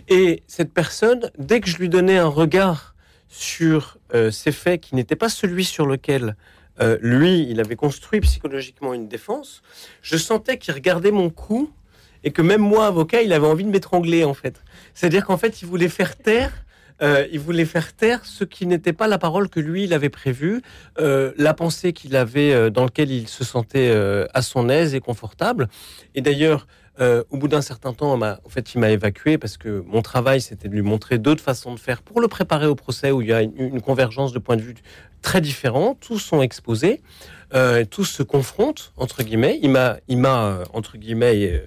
Et cette personne, dès que je lui donnais un regard sur euh, ces faits qui n'étaient pas celui sur lequel euh, lui, il avait construit psychologiquement une défense, je sentais qu'il regardait mon cou et que même moi, avocat, il avait envie de m'étrangler en fait. C'est-à-dire qu'en fait, il voulait faire taire. Euh, il voulait faire taire ce qui n'était pas la parole que lui il avait prévue, la pensée qu'il avait dans laquelle il se sentait à son aise et confortable. Et d'ailleurs, euh, au bout d'un certain temps, en fait, il m'a évacué parce que mon travail, c'était de lui montrer d'autres façons de faire pour le préparer au procès où il y a une, convergence de points de vue très différents. Tous sont exposés, euh, tous se confrontent entre guillemets. Il m'a, il m'a euh, entre guillemets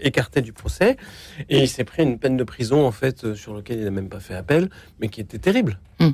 écarté du procès et il s'est pris une peine de prison en fait sur lequel il n'a même pas fait appel, mais qui était terrible, hmm.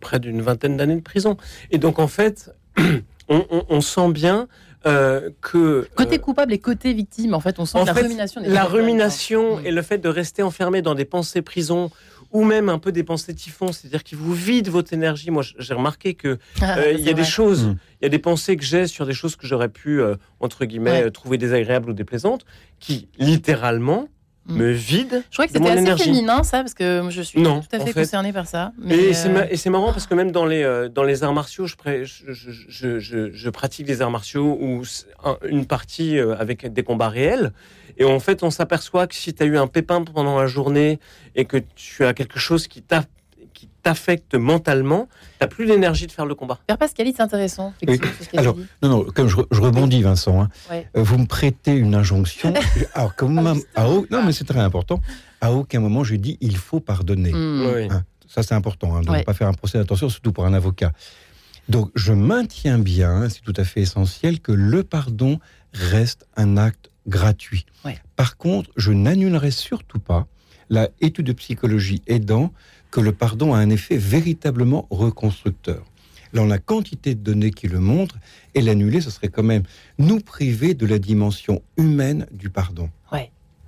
près d'une vingtaine d'années de prison. Et donc en fait, on sent bien euh, que côté euh, coupable et côté victime, en fait, on sent la rumination. La rumination et le fait de rester enfermé dans des pensées prison ou même un peu des pensées typhon, c'est-à-dire qu'ils vous vident votre énergie. Moi, j'ai remarqué que ah, euh, il y a des choses, mm. il y a des pensées que j'ai sur des choses que j'aurais pu entre guillemets trouver désagréables ou déplaisantes, qui littéralement Mm. me vide. Je crois que c'était assez féminin, ça, parce que je suis tout à fait, concernée par ça. Mais euh, et c'est marrant parce que même dans les, euh, dans les arts martiaux, je, je, je, je, pratique des arts martiaux où une partie euh, avec des combats réels. Et en fait, on s'aperçoit que si tu as eu un pépin pendant la journée et que tu as quelque chose qui t'a t'affecte mentalement, tu plus l'énergie de faire le combat. Père Pascalit, c'est intéressant. Alors, non, non, comme je, rebondis, Vincent, hein, euh, vous me prêtez une injonction. alors, comme ah, non, mais c'est très important. À aucun moment, je dis il faut pardonner. Hmm. Hein, ça, c'est important, hein, de ne pas faire un procès d'attention, surtout pour un avocat. Donc, je maintiens bien, c'est tout à fait essentiel, que le pardon reste un acte gratuit. Ouais. Par contre, je n'annulerai surtout pas la étude de psychologie aidant que le pardon a un effet véritablement reconstructeur. Là, on a quantité de données qui le montrent, et l'annuler, ce serait quand même nous priver de la dimension humaine du pardon.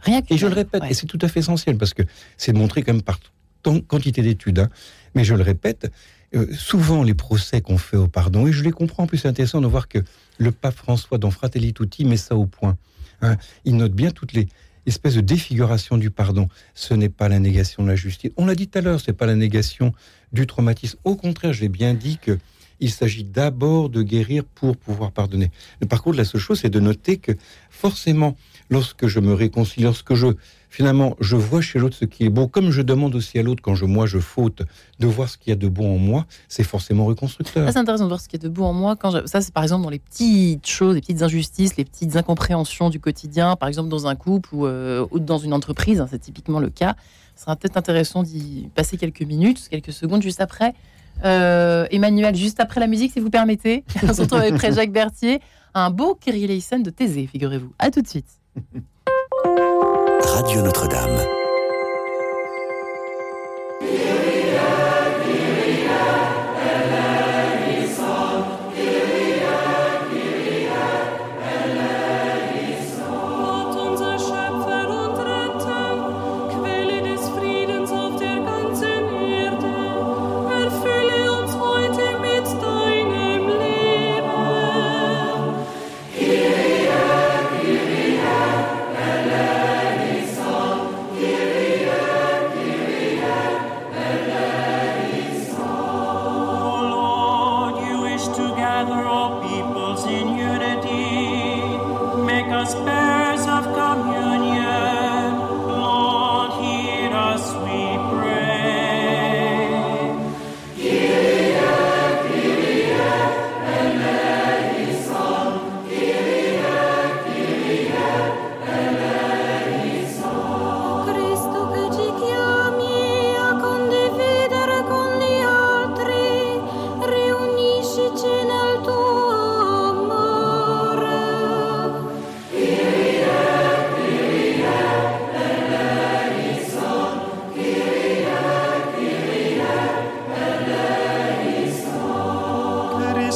Rien que Et je le répète, Ouais. et c'est tout à fait essentiel, parce que c'est montré quand même par tant- quantité d'études, hein. mais je le répète, euh, souvent les procès qu'on fait au pardon, et je les comprends, en plus c'est intéressant de voir que le pape François dans Fratelli Tutti met ça au point. hein. Il note bien toutes les espèces de défigurations du pardon. Ce n'est pas la négation de la justice. On l'a dit tout à l'heure, c'est pas la négation du traumatisme. Au contraire, j'ai bien dit que il s'agit d'abord de guérir pour pouvoir pardonner. Par contre, la seule chose, c'est de noter que forcément, lorsque je me réconcilie, lorsque je finalement je vois chez l'autre ce qui est beau, comme je demande aussi à l'autre quand je moi je faute de voir ce qu'il y a de bon en moi, c'est forcément reconstructeur. Ça, c'est intéressant de voir ce qui est debout en moi. Quand Ça, c'est par exemple dans les petites choses, les petites injustices, les petites incompréhensions du quotidien, par exemple dans un couple ou, euh, ou dans une entreprise, hein, c'est typiquement le cas. Ce sera peut-être intéressant d'y passer quelques minutes, quelques secondes juste après. Euh, Emmanuel, juste après la musique, si vous permettez. On se retrouve avec Jacques Berthier, un beau Kerry Leysen de Thésée, figurez-vous. À tout de suite. Radio Notre-Dame.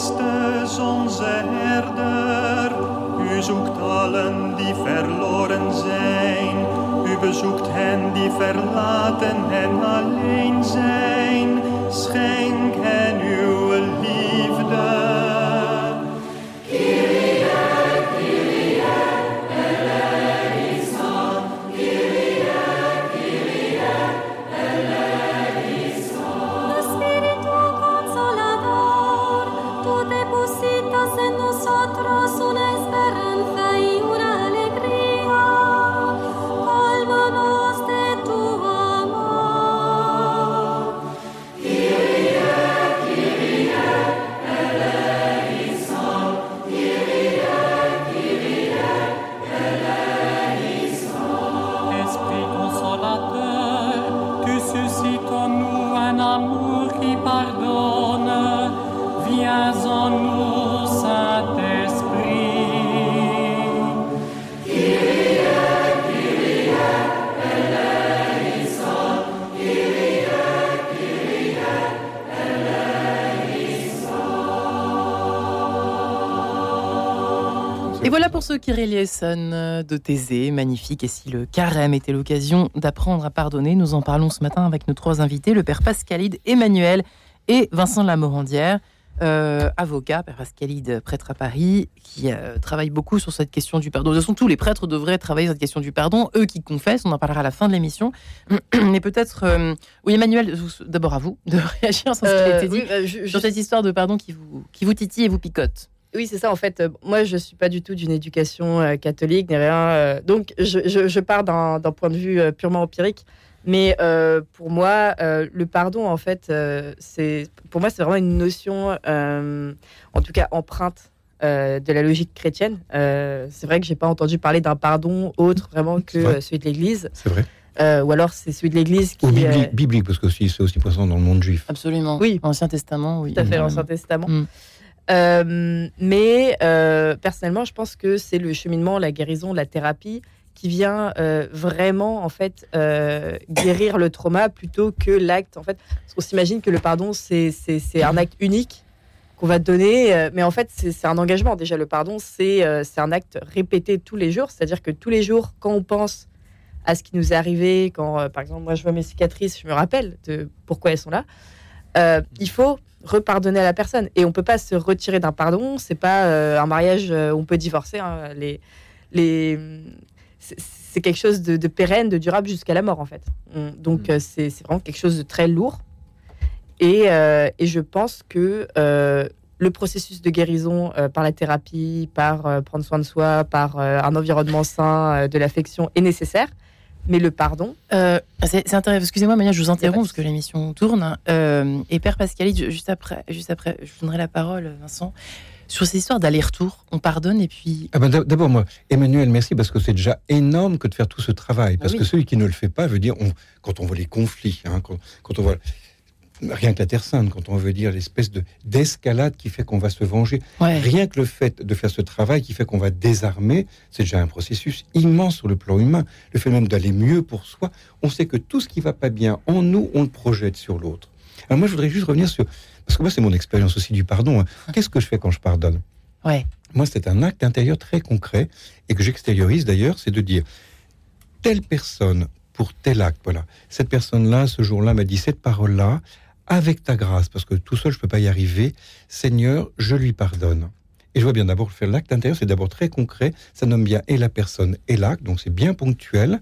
Christus, onze herder, u zoekt allen die verloren zijn. U bezoekt hen die verlaten en alleen zijn. Schenk hen uw Kyrie Liesson euh, de Thésée, magnifique. Et si le carême était l'occasion d'apprendre à pardonner, nous en parlons ce matin avec nos trois invités, le père Pascalide, Emmanuel et Vincent Lamorandière, euh, avocat, père Pascalide, prêtre à Paris, qui euh, travaille beaucoup sur cette question du pardon. De toute façon, tous les prêtres devraient travailler sur cette question du pardon, eux qui confessent, on en parlera à la fin de l'émission. Mais peut-être, euh, oui, Emmanuel, d'abord à vous de réagir sur ce qui a été dit, oui, bah, je- je- sur cette histoire de pardon qui vous, qui vous titille et vous picote. Oui, c'est ça. En fait, moi, je suis pas du tout d'une éducation euh, catholique ni rien. euh, donc, je, je- je pars d'un point de vue euh, purement empirique. Mais euh, pour moi, euh, le pardon, en fait, euh, c'est pour moi, c'est vraiment une notion, euh, en tout cas, empreinte euh, de la logique chrétienne. Euh, c'est vrai que j'ai pas entendu parler d'un pardon autre vraiment que celui de l'Église, C'est vrai. Euh, ou alors c'est celui de l'Église qui. Ou biblique, euh, biblique, parce que aussi, c'est aussi présent dans le monde juif. Absolument. Oui. Ancien Testament, oui. Tout à fait, l'Ancien Testament. Mm. Euh, mais euh, personnellement, je pense que c'est le cheminement, la guérison, la thérapie qui vient euh, vraiment en fait guérir le trauma plutôt que l'acte. En fait, parce s'imagine que le pardon c'est un acte unique qu'on va donner, mais en fait c'est un engagement. Déjà, le pardon c'est un acte répété tous les jours, c'est-à-dire que tous les jours, quand on pense à ce qui nous est arrivé, quand par exemple moi je vois mes cicatrices, je me rappelle de pourquoi elles sont là. il faut repardonner à la personne et on peut pas se retirer d'un pardon. C'est pas euh, un mariage euh, où on peut divorcer. hein. Les les c'est- quelque chose de, de pérenne, de durable jusqu'à la mort en fait. On- donc euh, c'est vraiment quelque chose de très lourd. Et, euh, et je pense que euh, le processus de guérison par la thérapie, par prendre soin de soi, par un environnement sain, de l'affection est nécessaire. Mais le pardon, Euh, c'est intéressant. Excusez-moi, Mania, je vous interromps parce que l'émission tourne. Euh, et Père Pascalide, ju- juste après, juste après, je vous donnerai la parole, Vincent, sur ces histoires d'aller-retour. On pardonne et puis. Ah ben, d'ab- D'abord, moi, Emmanuel, merci, parce que c'est déjà énorme que de faire tout ce travail. Parce Ah oui. que celui qui ne le fait pas veut dire, on- quand on voit les conflits, hein, quand, quand on voit rien que la Terre Sainte, quand on veut dire l'espèce de d'escalade qui fait qu'on va se venger, Ouais. rien que le fait de faire ce travail qui fait qu'on va désarmer, c'est déjà un processus immense sur le plan humain. Le fait même d'aller mieux pour soi, on sait que tout ce qui va pas bien en nous, on le projette sur l'autre. Alors moi, je voudrais juste revenir sur, parce que moi, c'est mon expérience aussi du pardon. hein. Qu'est-ce que je fais quand je pardonne? Ouais. moi, c'est un acte intérieur très concret et que j'extériorise d'ailleurs, c'est de dire telle personne pour tel acte, voilà. Cette personne-là, ce jour-là, m'a dit cette parole-là, avec ta grâce, parce que tout seul, je peux pas y arriver. Seigneur, je lui pardonne. Et je vois bien d'abord faire l'acte intérieur, c'est d'abord très concret. Ça nomme bien et la personne et l'acte, donc c'est bien ponctuel.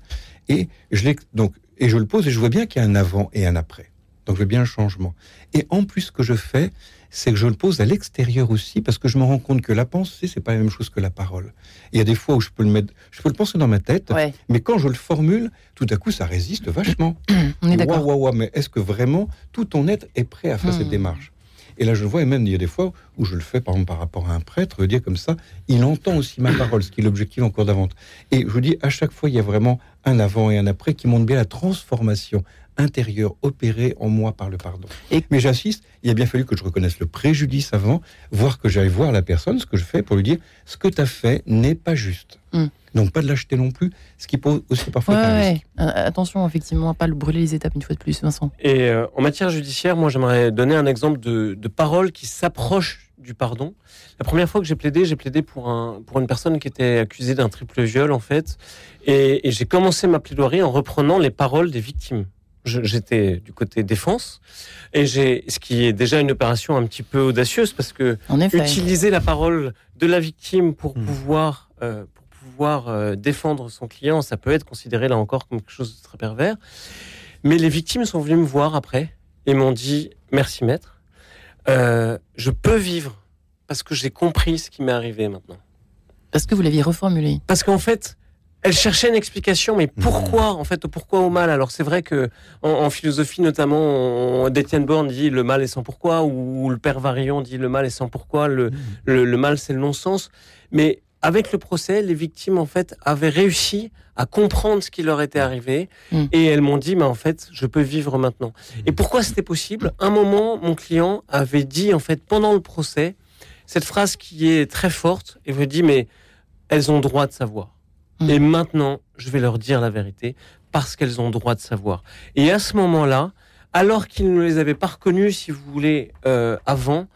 Et je donc et je le pose et je vois bien qu'il y a un avant et un après. Donc je veux bien un changement. Et en plus, ce que je fais, c'est que je le pose à l'extérieur aussi, parce que je me rends compte que la pensée, c'est pas la même chose que la parole. Il y a des fois où je peux le mettre, je peux le penser dans ma tête, Ouais. mais quand je le formule, tout à coup, ça résiste vachement. On est d'accord. Ouah, mais est-ce que vraiment tout ton être est prêt à faire Hmm. cette démarche? Et là, je le vois, et même il y a des fois où je le fais, par exemple, par rapport à un prêtre, dire comme ça, il entend aussi ma parole, ce qui est l'objectif encore d'avant. Et je vous dis, à chaque fois, il y a vraiment un avant et un après qui montre bien la transformation intérieure opérée en moi par le pardon. Et- Mais j'insiste, il a bien fallu que je reconnaisse le préjudice avant, voir que j'aille voir la personne, ce que je fais pour lui dire, ce que tu as fait n'est pas juste. Hmm. Donc pas de l'acheter non plus, ce qui pose aussi parfois Ouais, un risque. ouais. Euh, attention, effectivement, à pas le brûler les étapes une fois de plus, Vincent. Et euh, en matière judiciaire, moi, j'aimerais donner un exemple de, de parole qui s'approche du pardon. La première fois que j'ai plaidé, j'ai plaidé pour, un, pour une personne qui était accusée d'un triple viol, en fait. Et, et j'ai commencé ma plaidoirie en reprenant les paroles des victimes. J'étais du côté défense, et j'ai, ce qui est déjà une opération un petit peu audacieuse, parce que utiliser la parole de la victime pour Hmm. pouvoir, euh, pour pouvoir euh, défendre son client, ça peut être considéré là encore comme quelque chose de très pervers. Mais les victimes sont venues me voir après et m'ont dit merci maître, Euh, je peux vivre parce que j'ai compris ce qui m'est arrivé maintenant. Parce que vous l'aviez reformulé. Parce qu'en fait, elle cherchait une explication, mais pourquoi, en fait, pourquoi au mal? Alors c'est vrai que en, en philosophie notamment, on, d'Étienne Borne dit le mal est sans pourquoi, ou, le père Varillon dit le mal est sans pourquoi, le, le, le mal c'est le non-sens. Mais avec le procès, les victimes en fait avaient réussi à comprendre ce qui leur était arrivé, Mm. et elles m'ont dit, mais en fait, je peux vivre maintenant. Et pourquoi c'était possible? Un moment, mon client avait dit en fait pendant le procès cette phrase qui est très forte, et veut dit, mais elles ont droit de savoir. Mm. Et maintenant, je vais leur dire la vérité parce qu'elles ont droit de savoir. Et à ce moment-là, alors qu'ils ne les avaient pas reconnues, si vous voulez, euh, avant,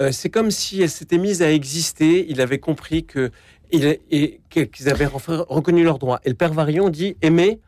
euh, c'est comme si elles s'étaient mises à exister. Il avait compris que et qu'ils avaient re- reconnu leurs droits. Et le père Varion dit aimer,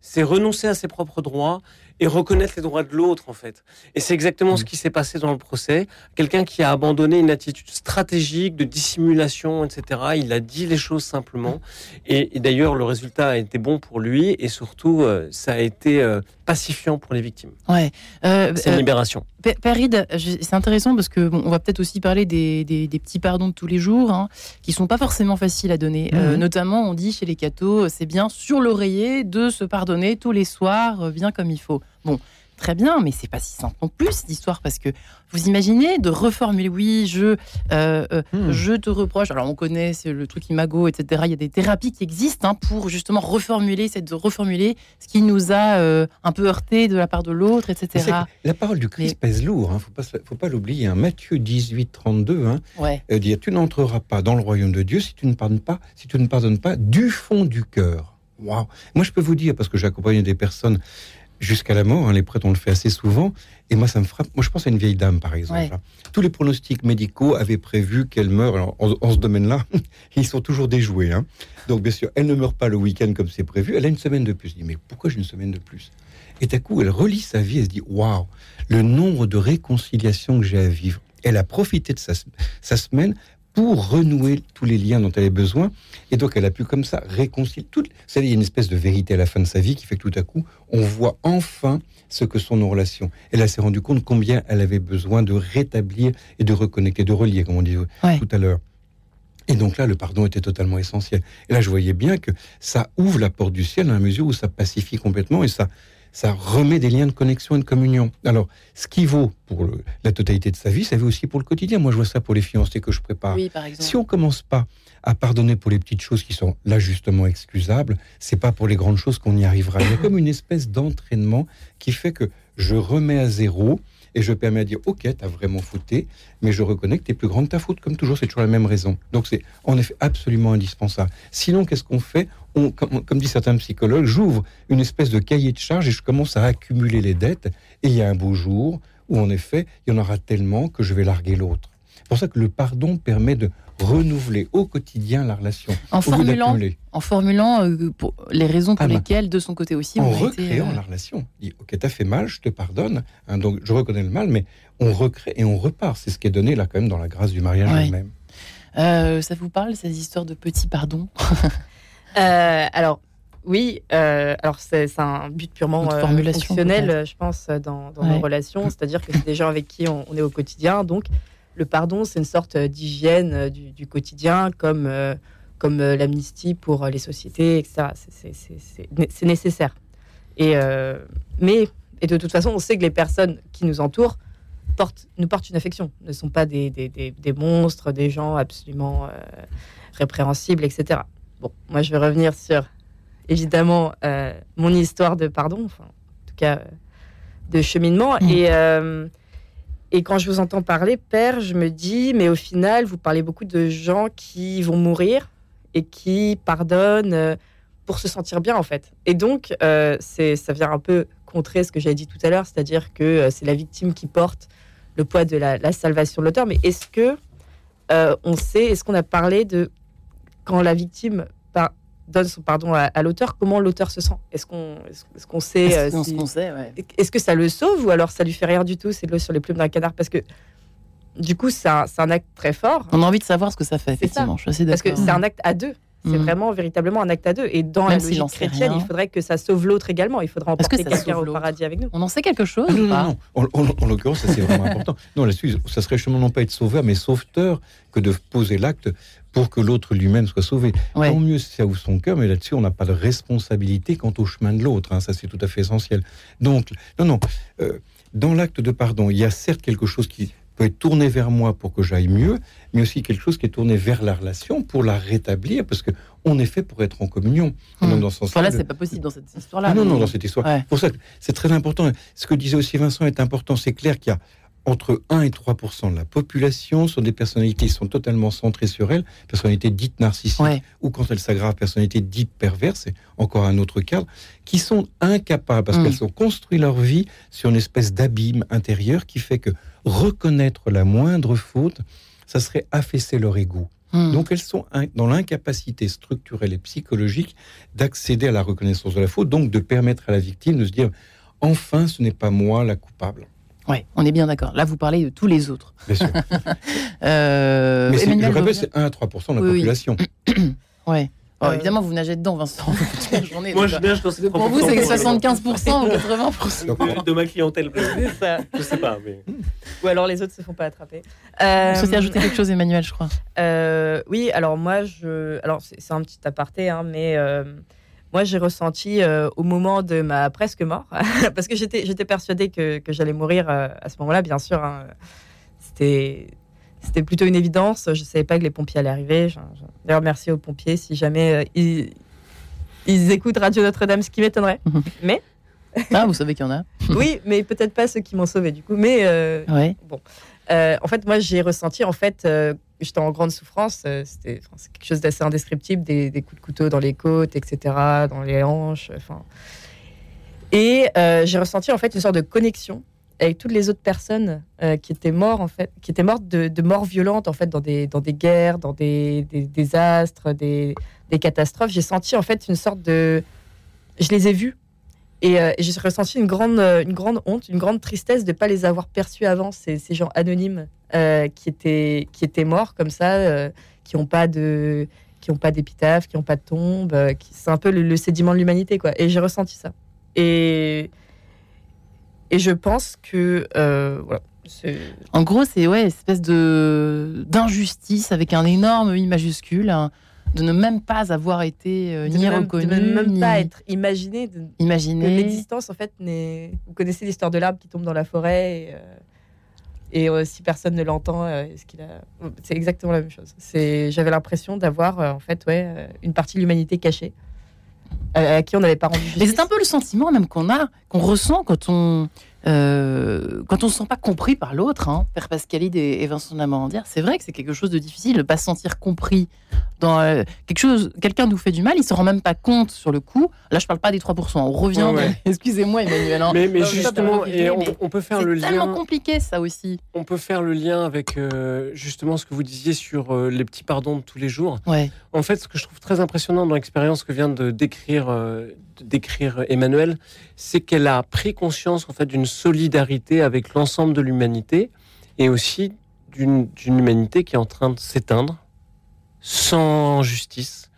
c'est renoncer à ses propres droits et reconnaître les droits de l'autre, en fait. Et c'est exactement ce qui s'est passé dans le procès. Quelqu'un qui a abandonné une attitude stratégique de dissimulation, etc. Il a dit les choses simplement. Et, et d'ailleurs, le résultat a été bon pour lui et surtout, euh, ça a été euh, pacifiant pour les victimes. Ouais. Euh, C'est une euh, libération. Je- c'est intéressant parce que bon, on va peut-être aussi parler des, des- des petits pardons de tous les jours, hein, qui sont pas forcément faciles à donner. Euh, Mhm. notamment, on dit chez les cathos, c'est bien sur l'oreiller de se pardonner tous les soirs, euh, bien comme il faut. Bon, très bien, mais c'est pas si simple non plus cette histoire parce que vous imaginez de reformuler, oui, je, euh, euh, Hmm. je te reproche. Alors on connaît c'est le truc imago, etc. Il y a des thérapies qui existent hein, pour justement reformuler, c'est de reformuler ce qui nous a euh, un peu heurté de la part de l'autre, etc. La parole du Christ Mais- pèse lourd, hein, faut pas, faut pas l'oublier. hein. Matthieu 18, 32, hein, Ouais. euh, dit Tu n'entreras pas dans le royaume de Dieu si tu ne pardonnes pas, si tu ne pardonnes pas du fond du cœur. Waouh Moi, je peux vous dire, parce que j'ai accompagné des personnes jusqu'à la mort, hein, les prêtres, on le fait assez souvent, et moi, ça me frappe. Moi, je pense à une vieille dame, par exemple. Ouais. hein. Tous les pronostics médicaux avaient prévu qu'elle meure. Alors, en, en ce domaine-là, ils sont toujours déjoués. hein. Donc, bien sûr, elle ne meurt pas le week-end comme c'est prévu. Elle a une semaine de plus. Je dis, mais pourquoi j'ai une semaine de plus? Et d'un coup, elle relit sa vie et se dit, waouh, le nombre de réconciliations que j'ai à vivre. Elle a profité de sa, sa semaine pour renouer tous les liens dont elle avait besoin. Et donc, elle a pu comme ça réconcilier. Tout, vous savez, il y a une espèce de vérité à la fin de sa vie qui fait que tout à coup, on voit enfin ce que sont nos relations. Et là, elle s'est rendue compte combien elle avait besoin de rétablir et de reconnecter, de relier, comme on dit Ouais. tout à l'heure. Et donc là, le pardon était totalement essentiel. Et là, je voyais bien que ça ouvre la porte du ciel à la mesure où ça pacifie complètement et ça, ça remet des liens de connexion et de communion. Alors, ce qui vaut pour le- la totalité de sa vie, ça vaut aussi pour le quotidien. Moi, je vois ça pour les fiancés que je prépare. Oui, par exemple. Si on commence pas à pardonner pour les petites choses qui sont là justement excusables, c'est pas pour les grandes choses qu'on y arrivera. Il y a comme une espèce d'entraînement qui fait que je remets à zéro et je permets à dire ok, t'as vraiment fouté, mais je reconnais que t'es plus grand que ta faute, comme toujours, c'est toujours la même raison. Donc c'est en effet absolument indispensable. Sinon, qu'est-ce qu'on fait? Comme, comme dit certains psychologues, j'ouvre une espèce de cahier de charge et je commence à accumuler les dettes. Et il y a un beau jour où en effet, il y en aura tellement que je vais larguer l'autre. C'est pour ça que le pardon permet de renouveler au quotidien la relation. En formulant, en formulant euh, pour les raisons pour Ah lesquelles, de son côté aussi, en on a été, recréant euh, la relation. Dit, ok, t'as fait mal, je te pardonne. Hein, donc, je reconnais le mal, mais on recrée et on repart. C'est ce qui est donné là quand même dans la grâce du mariage Ouais. elle-même. euh, ça vous parle ces histoires de petits pardons? Euh, alors, oui, euh, alors c'est un but purement euh, fonctionnel, je pense, dans, dans Ouais. nos relations. C'est-à-dire que c'est des gens avec qui on, on est au quotidien. Donc, le pardon, c'est une sorte euh, d'hygiène euh, du, du quotidien, comme, euh, comme l'amnistie pour les sociétés, etc. C'est- c'est- c'est- C'est né- c'est nécessaire. Et, euh, mais, et de toute façon, on sait que les personnes qui nous entourent portent, nous portent une affection, ne sont pas des, des, des- des monstres, des gens absolument euh, répréhensibles, etc. Bon, moi, je vais revenir sur, évidemment, mon histoire de pardon, enfin, en tout cas, de cheminement. Mm. Et, et quand je vous entends parler, Père, je me dis, mais au final, vous parlez beaucoup de gens qui vont mourir et qui pardonnent euh, pour se sentir bien, en fait. Et donc, euh, ça vient un peu contrer ce que j'ai dit tout à l'heure, c'est-à-dire que euh, c'est la victime qui porte le poids de la, la salvation de l'auteur. Mais est-ce que euh, on sait, est-ce qu'on a parlé de quand la victime par- donne son pardon à, à l'auteur, comment l'auteur se sent? Est-ce qu'on est-ce, est-ce qu'on sait euh, Est-ce si- qu'on sait, ouais. est-ce que ça le sauve ou alors ça lui fait rien du tout C'est de l'eau sur les plumes d'un canard? Parce que du coup c'est un, acte très fort On a envie de savoir ce que ça fait, ça. effectivement. Je suis assez parce que c'est un acte à deux. C'est Mhm. vraiment véritablement un acte à deux. Et dans Même la logique chrétienne, rien. il faudrait que ça sauve l'autre également. Il faudra Est-ce que emporter ça quelqu'un au paradis avec nous. On en sait quelque chose non, non, non. En, en- en l'occurrence, ça c'est vraiment important. Non, là-dessus, ça serait justement non pas être sauveur, mais sauveteur que de poser l'acte pour que l'autre lui-même soit sauvé. Ouais. Tant mieux si ça ouvre son cœur, mais là-dessus, on n'a pas de responsabilité quant au chemin de l'autre. hein. Ça, c'est tout à fait essentiel. Donc, non, non. euh, dans l'acte de pardon, il y a certes quelque chose qui peut être tourné vers moi pour que j'aille mieux, mais aussi quelque chose qui est tourné vers la relation pour la rétablir, parce que on est fait pour être en communion. Donc, dans ce sens-là, c'est pas possible dans cette histoire-là. ah non, non, dans cette histoire. Ouais. Pour ça, c'est très important. Ce que disait aussi Vincent est important. C'est clair qu'il y a entre 1 et 3% de la population sont des personnalités qui sont totalement centrées sur elles, personnalités dites narcissiques, Ouais. ou quand elles s'aggravent, personnalités dites perverses, c'est encore un autre cadre, qui sont incapables, parce Mm. qu'elles ont construit leur vie sur une espèce d'abîme intérieur qui fait que reconnaître la moindre faute, ça serait affaisser leur ego. Hmm. Donc elles sont dans l'incapacité structurelle et psychologique d'accéder à la reconnaissance de la faute, donc de permettre à la victime de se dire enfin ce n'est pas moi la coupable. Ouais, on est bien d'accord. Là, vous parlez de tous les autres. Bien sûr. Euh, Mais c'est- Emmanuel Lovien- c'est 1 à 3% de la Oui, oui. population. Ouais. Oh, Euh, Évidemment, vous nagez dedans, Vincent. toute la journée, Moi, je nage dans ces Pour vous, c'est 75% ou 80%. de, ma clientèle. C'est ça. Je sais pas, mais. Ou alors les autres se font pas attraper. Euh, Vous souhaitez ajouter quelque chose, Emmanuel, je crois. Euh, oui, alors moi, je, alors c'est c'est un petit aparté, hein, mais euh, moi, j'ai ressenti euh, au moment de ma presque mort, parce que j'étais, j'étais persuadée que, que j'allais mourir euh, à ce moment-là, bien sûr. hein. C'était, c'était plutôt une évidence. Je ne savais pas que les pompiers allaient arriver. D'ailleurs, merci aux pompiers si jamais euh, ils, ils écoutent Radio Notre-Dame, ce qui m'étonnerait. Mais Ah, vous savez qu'il y en a. oui, mais peut-être pas ceux qui m'ont sauvé du coup. Mais Ouais. bon, en fait, moi, j'ai ressenti en fait, j'étais en grande souffrance. euh, C'était, quelque chose d'assez indescriptible, des, coups de couteau dans les côtes, etc., dans les hanches. Enfin, et euh, j'ai ressenti en fait une sorte de connexion avec toutes les autres personnes euh, qui étaient mortes en fait, qui étaient mortes de, morts violentes en fait dans des dans des guerres, dans des, des désastres, des, des catastrophes. J'ai senti en fait une sorte de, je les ai vus et, euh, j'ai ressenti une grande, euh, une grande honte, une grande tristesse de ne pas les avoir perçus avant, ces, gens anonymes euh, qui, étaient, qui étaient morts comme ça, qui n'ont pas de qui ont pas d'épitaphe, qui n'ont pas de tombe, c'est un peu le, sédiment de l'humanité quoi. Et j'ai ressenti ça. Et et je pense que voilà, En gros, c'est ouais, une espèce d'injustice avec un énorme I majuscule, de ne même pas avoir été euh, ni reconnu, de même ni pas être imaginé, de, que imaginé. l'existence en fait n'est. Vous connaissez l'histoire de l'arbre qui tombe dans la forêt et, euh, et euh, si personne ne l'entend, est-ce qu'il a C'est exactement la même chose. C'est j'avais l'impression d'avoir en fait ouais une partie de l'humanité cachée à qui on n'avait pas rendu Mais c'est un peu le sentiment même qu'on a, qu'on ressent quand on euh, quand on se sent pas compris par l'autre. Hein. Père Pascalide et, et Vincent Lamandière, c'est vrai que c'est quelque chose de difficile de pas se sentir compris dans euh, quelque chose. Quelqu'un nous fait du mal, il se rend même pas compte sur le coup. Là, je parle pas des 3%. On revient. Ouais, dans- ouais. Excusez-moi, Emmanuel. hein. Mais, pas justement, et on, peut faire c'est le tellement lien. compliqué ça aussi. On peut faire le lien avec euh, justement ce que vous disiez sur les petits pardons de tous les jours. Ouais. En fait, ce que je trouve très impressionnant dans l'expérience que vient de décrire, décrire Emmanuel, c'est qu'elle a pris conscience en fait d'une solidarité avec l'ensemble de l'humanité et aussi d'une humanité qui est en train de s'éteindre sans justice,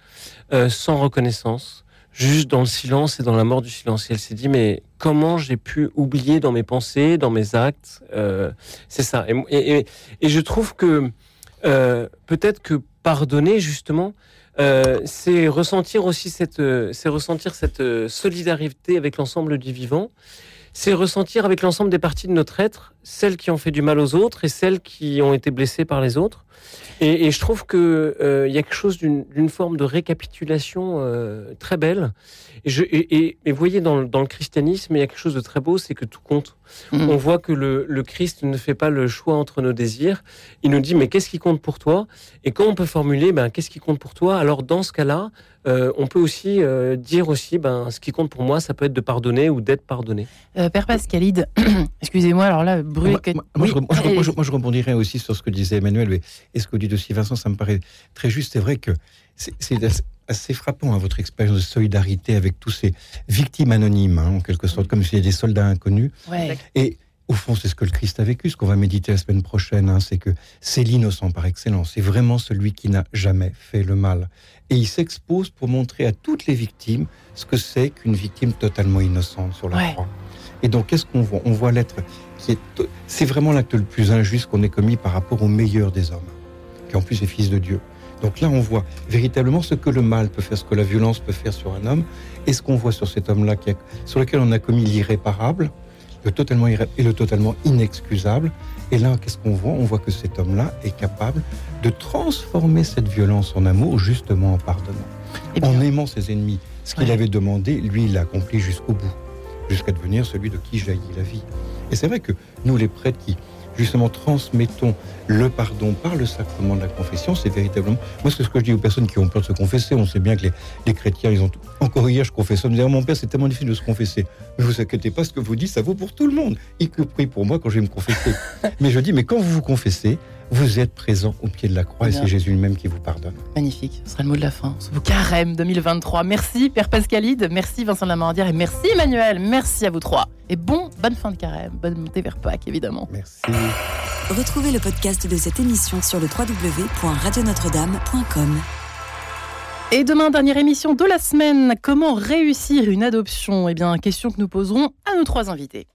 euh, sans reconnaissance, juste dans le silence et dans la mort du silence. Et elle s'est dit mais comment j'ai pu oublier dans mes pensées, dans mes actes euh, C'est ça. Et- et je trouve que euh, peut-être que pardonner justement, euh, c'est ressentir aussi cette, euh, c'est ressentir cette euh, solidarité avec l'ensemble du vivant. C'est ressentir avec l'ensemble des parties de notre être, celles qui ont fait du mal aux autres et celles qui ont été blessées par les autres. Et, et je trouve que euh, il y a quelque chose d'une forme de récapitulation euh, très belle. Et, je, et, et- voyez, dans, le- dans le christianisme, il y a quelque chose de très beau, c'est que tout compte. Mhm. On voit que le, le Christ ne fait pas le choix entre nos désirs. Il nous dit, mais qu'est-ce qui compte pour toi? Et quand on peut formuler, ben, qu'est-ce qui compte pour toi? Alors, dans ce cas-là, euh, on peut aussi euh, dire aussi, ben, ce qui compte pour moi, ça peut être de pardonner ou d'être pardonné. Euh, Père Pascalide, excusez-moi, alors là, brûler. Moi, moi- moi, Oui, je, moi, je- allez-y. moi, je- moi, je rebondirais aussi sur ce que disait Emmanuel et, ce que dit aussi Vincent, ça me paraît très juste. C'est vrai que c'est assez- assez frappant hein, votre expérience de solidarité avec tous ces victimes anonymes, hein, en quelque sorte, comme si c'était des soldats inconnus. Ouais. Et au fond, c'est ce que le Christ a vécu, ce qu'on va méditer la semaine prochaine, hein, c'est que c'est l'innocent par excellence, c'est vraiment celui qui n'a jamais fait le mal. Et il s'expose pour montrer à toutes les victimes ce que c'est qu'une victime totalement innocente sur la Ouais. croix. Et donc, qu'est-ce qu'on voit? On voit l'être. C'est vraiment l'acte le plus injuste qu'on ait commis par rapport au meilleur des hommes, qui en plus est fils de Dieu. Donc là, on voit véritablement ce que le mal peut faire, ce que la violence peut faire sur un homme, et ce qu'on voit sur cet homme-là, sur lequel on a commis l'irréparable, le totalement et le totalement inexcusable. Et là, qu'est-ce qu'on voit? On voit que cet homme-là est capable de transformer cette violence en amour, justement en pardonnant, Eh bien, en aimant ses ennemis. Ce qu'il Ouais. avait demandé, lui, il l'a accompli jusqu'au bout, jusqu'à devenir celui de qui jaillit la vie. Et c'est vrai que nous, les prêtres qui, justement, transmettons le pardon par le sacrement de la confession, c'est véritablement... Moi, c'est ce que je dis aux personnes qui ont peur de se confesser. On sait bien que les, les chrétiens, ils ont... Encore hier, je confessais, on me disait, Oh, mon père, c'est tellement difficile de se confesser. Mais vous inquiétez pas, ce que vous dites, ça vaut pour tout le monde, y compris pour moi quand je vais me confesser. mais je dis, mais quand vous vous confessez, vous êtes présent au pied de la croix et c'est Jésus lui-même qui vous pardonne. Magnifique, ce sera le mot de la fin. Ce beau carême 2023. Merci Père Pascalide, merci Vincent Lamandière et merci Emmanuel. Merci à vous trois. Et bon, bonne fin de carême, bonne montée vers Pâques évidemment. Merci. Retrouvez le podcast de cette émission sur le www.radionotre-dame.com. Et demain, dernière émission de la semaine. Comment réussir une adoption? Eh bien, question que nous poserons à nos trois invités.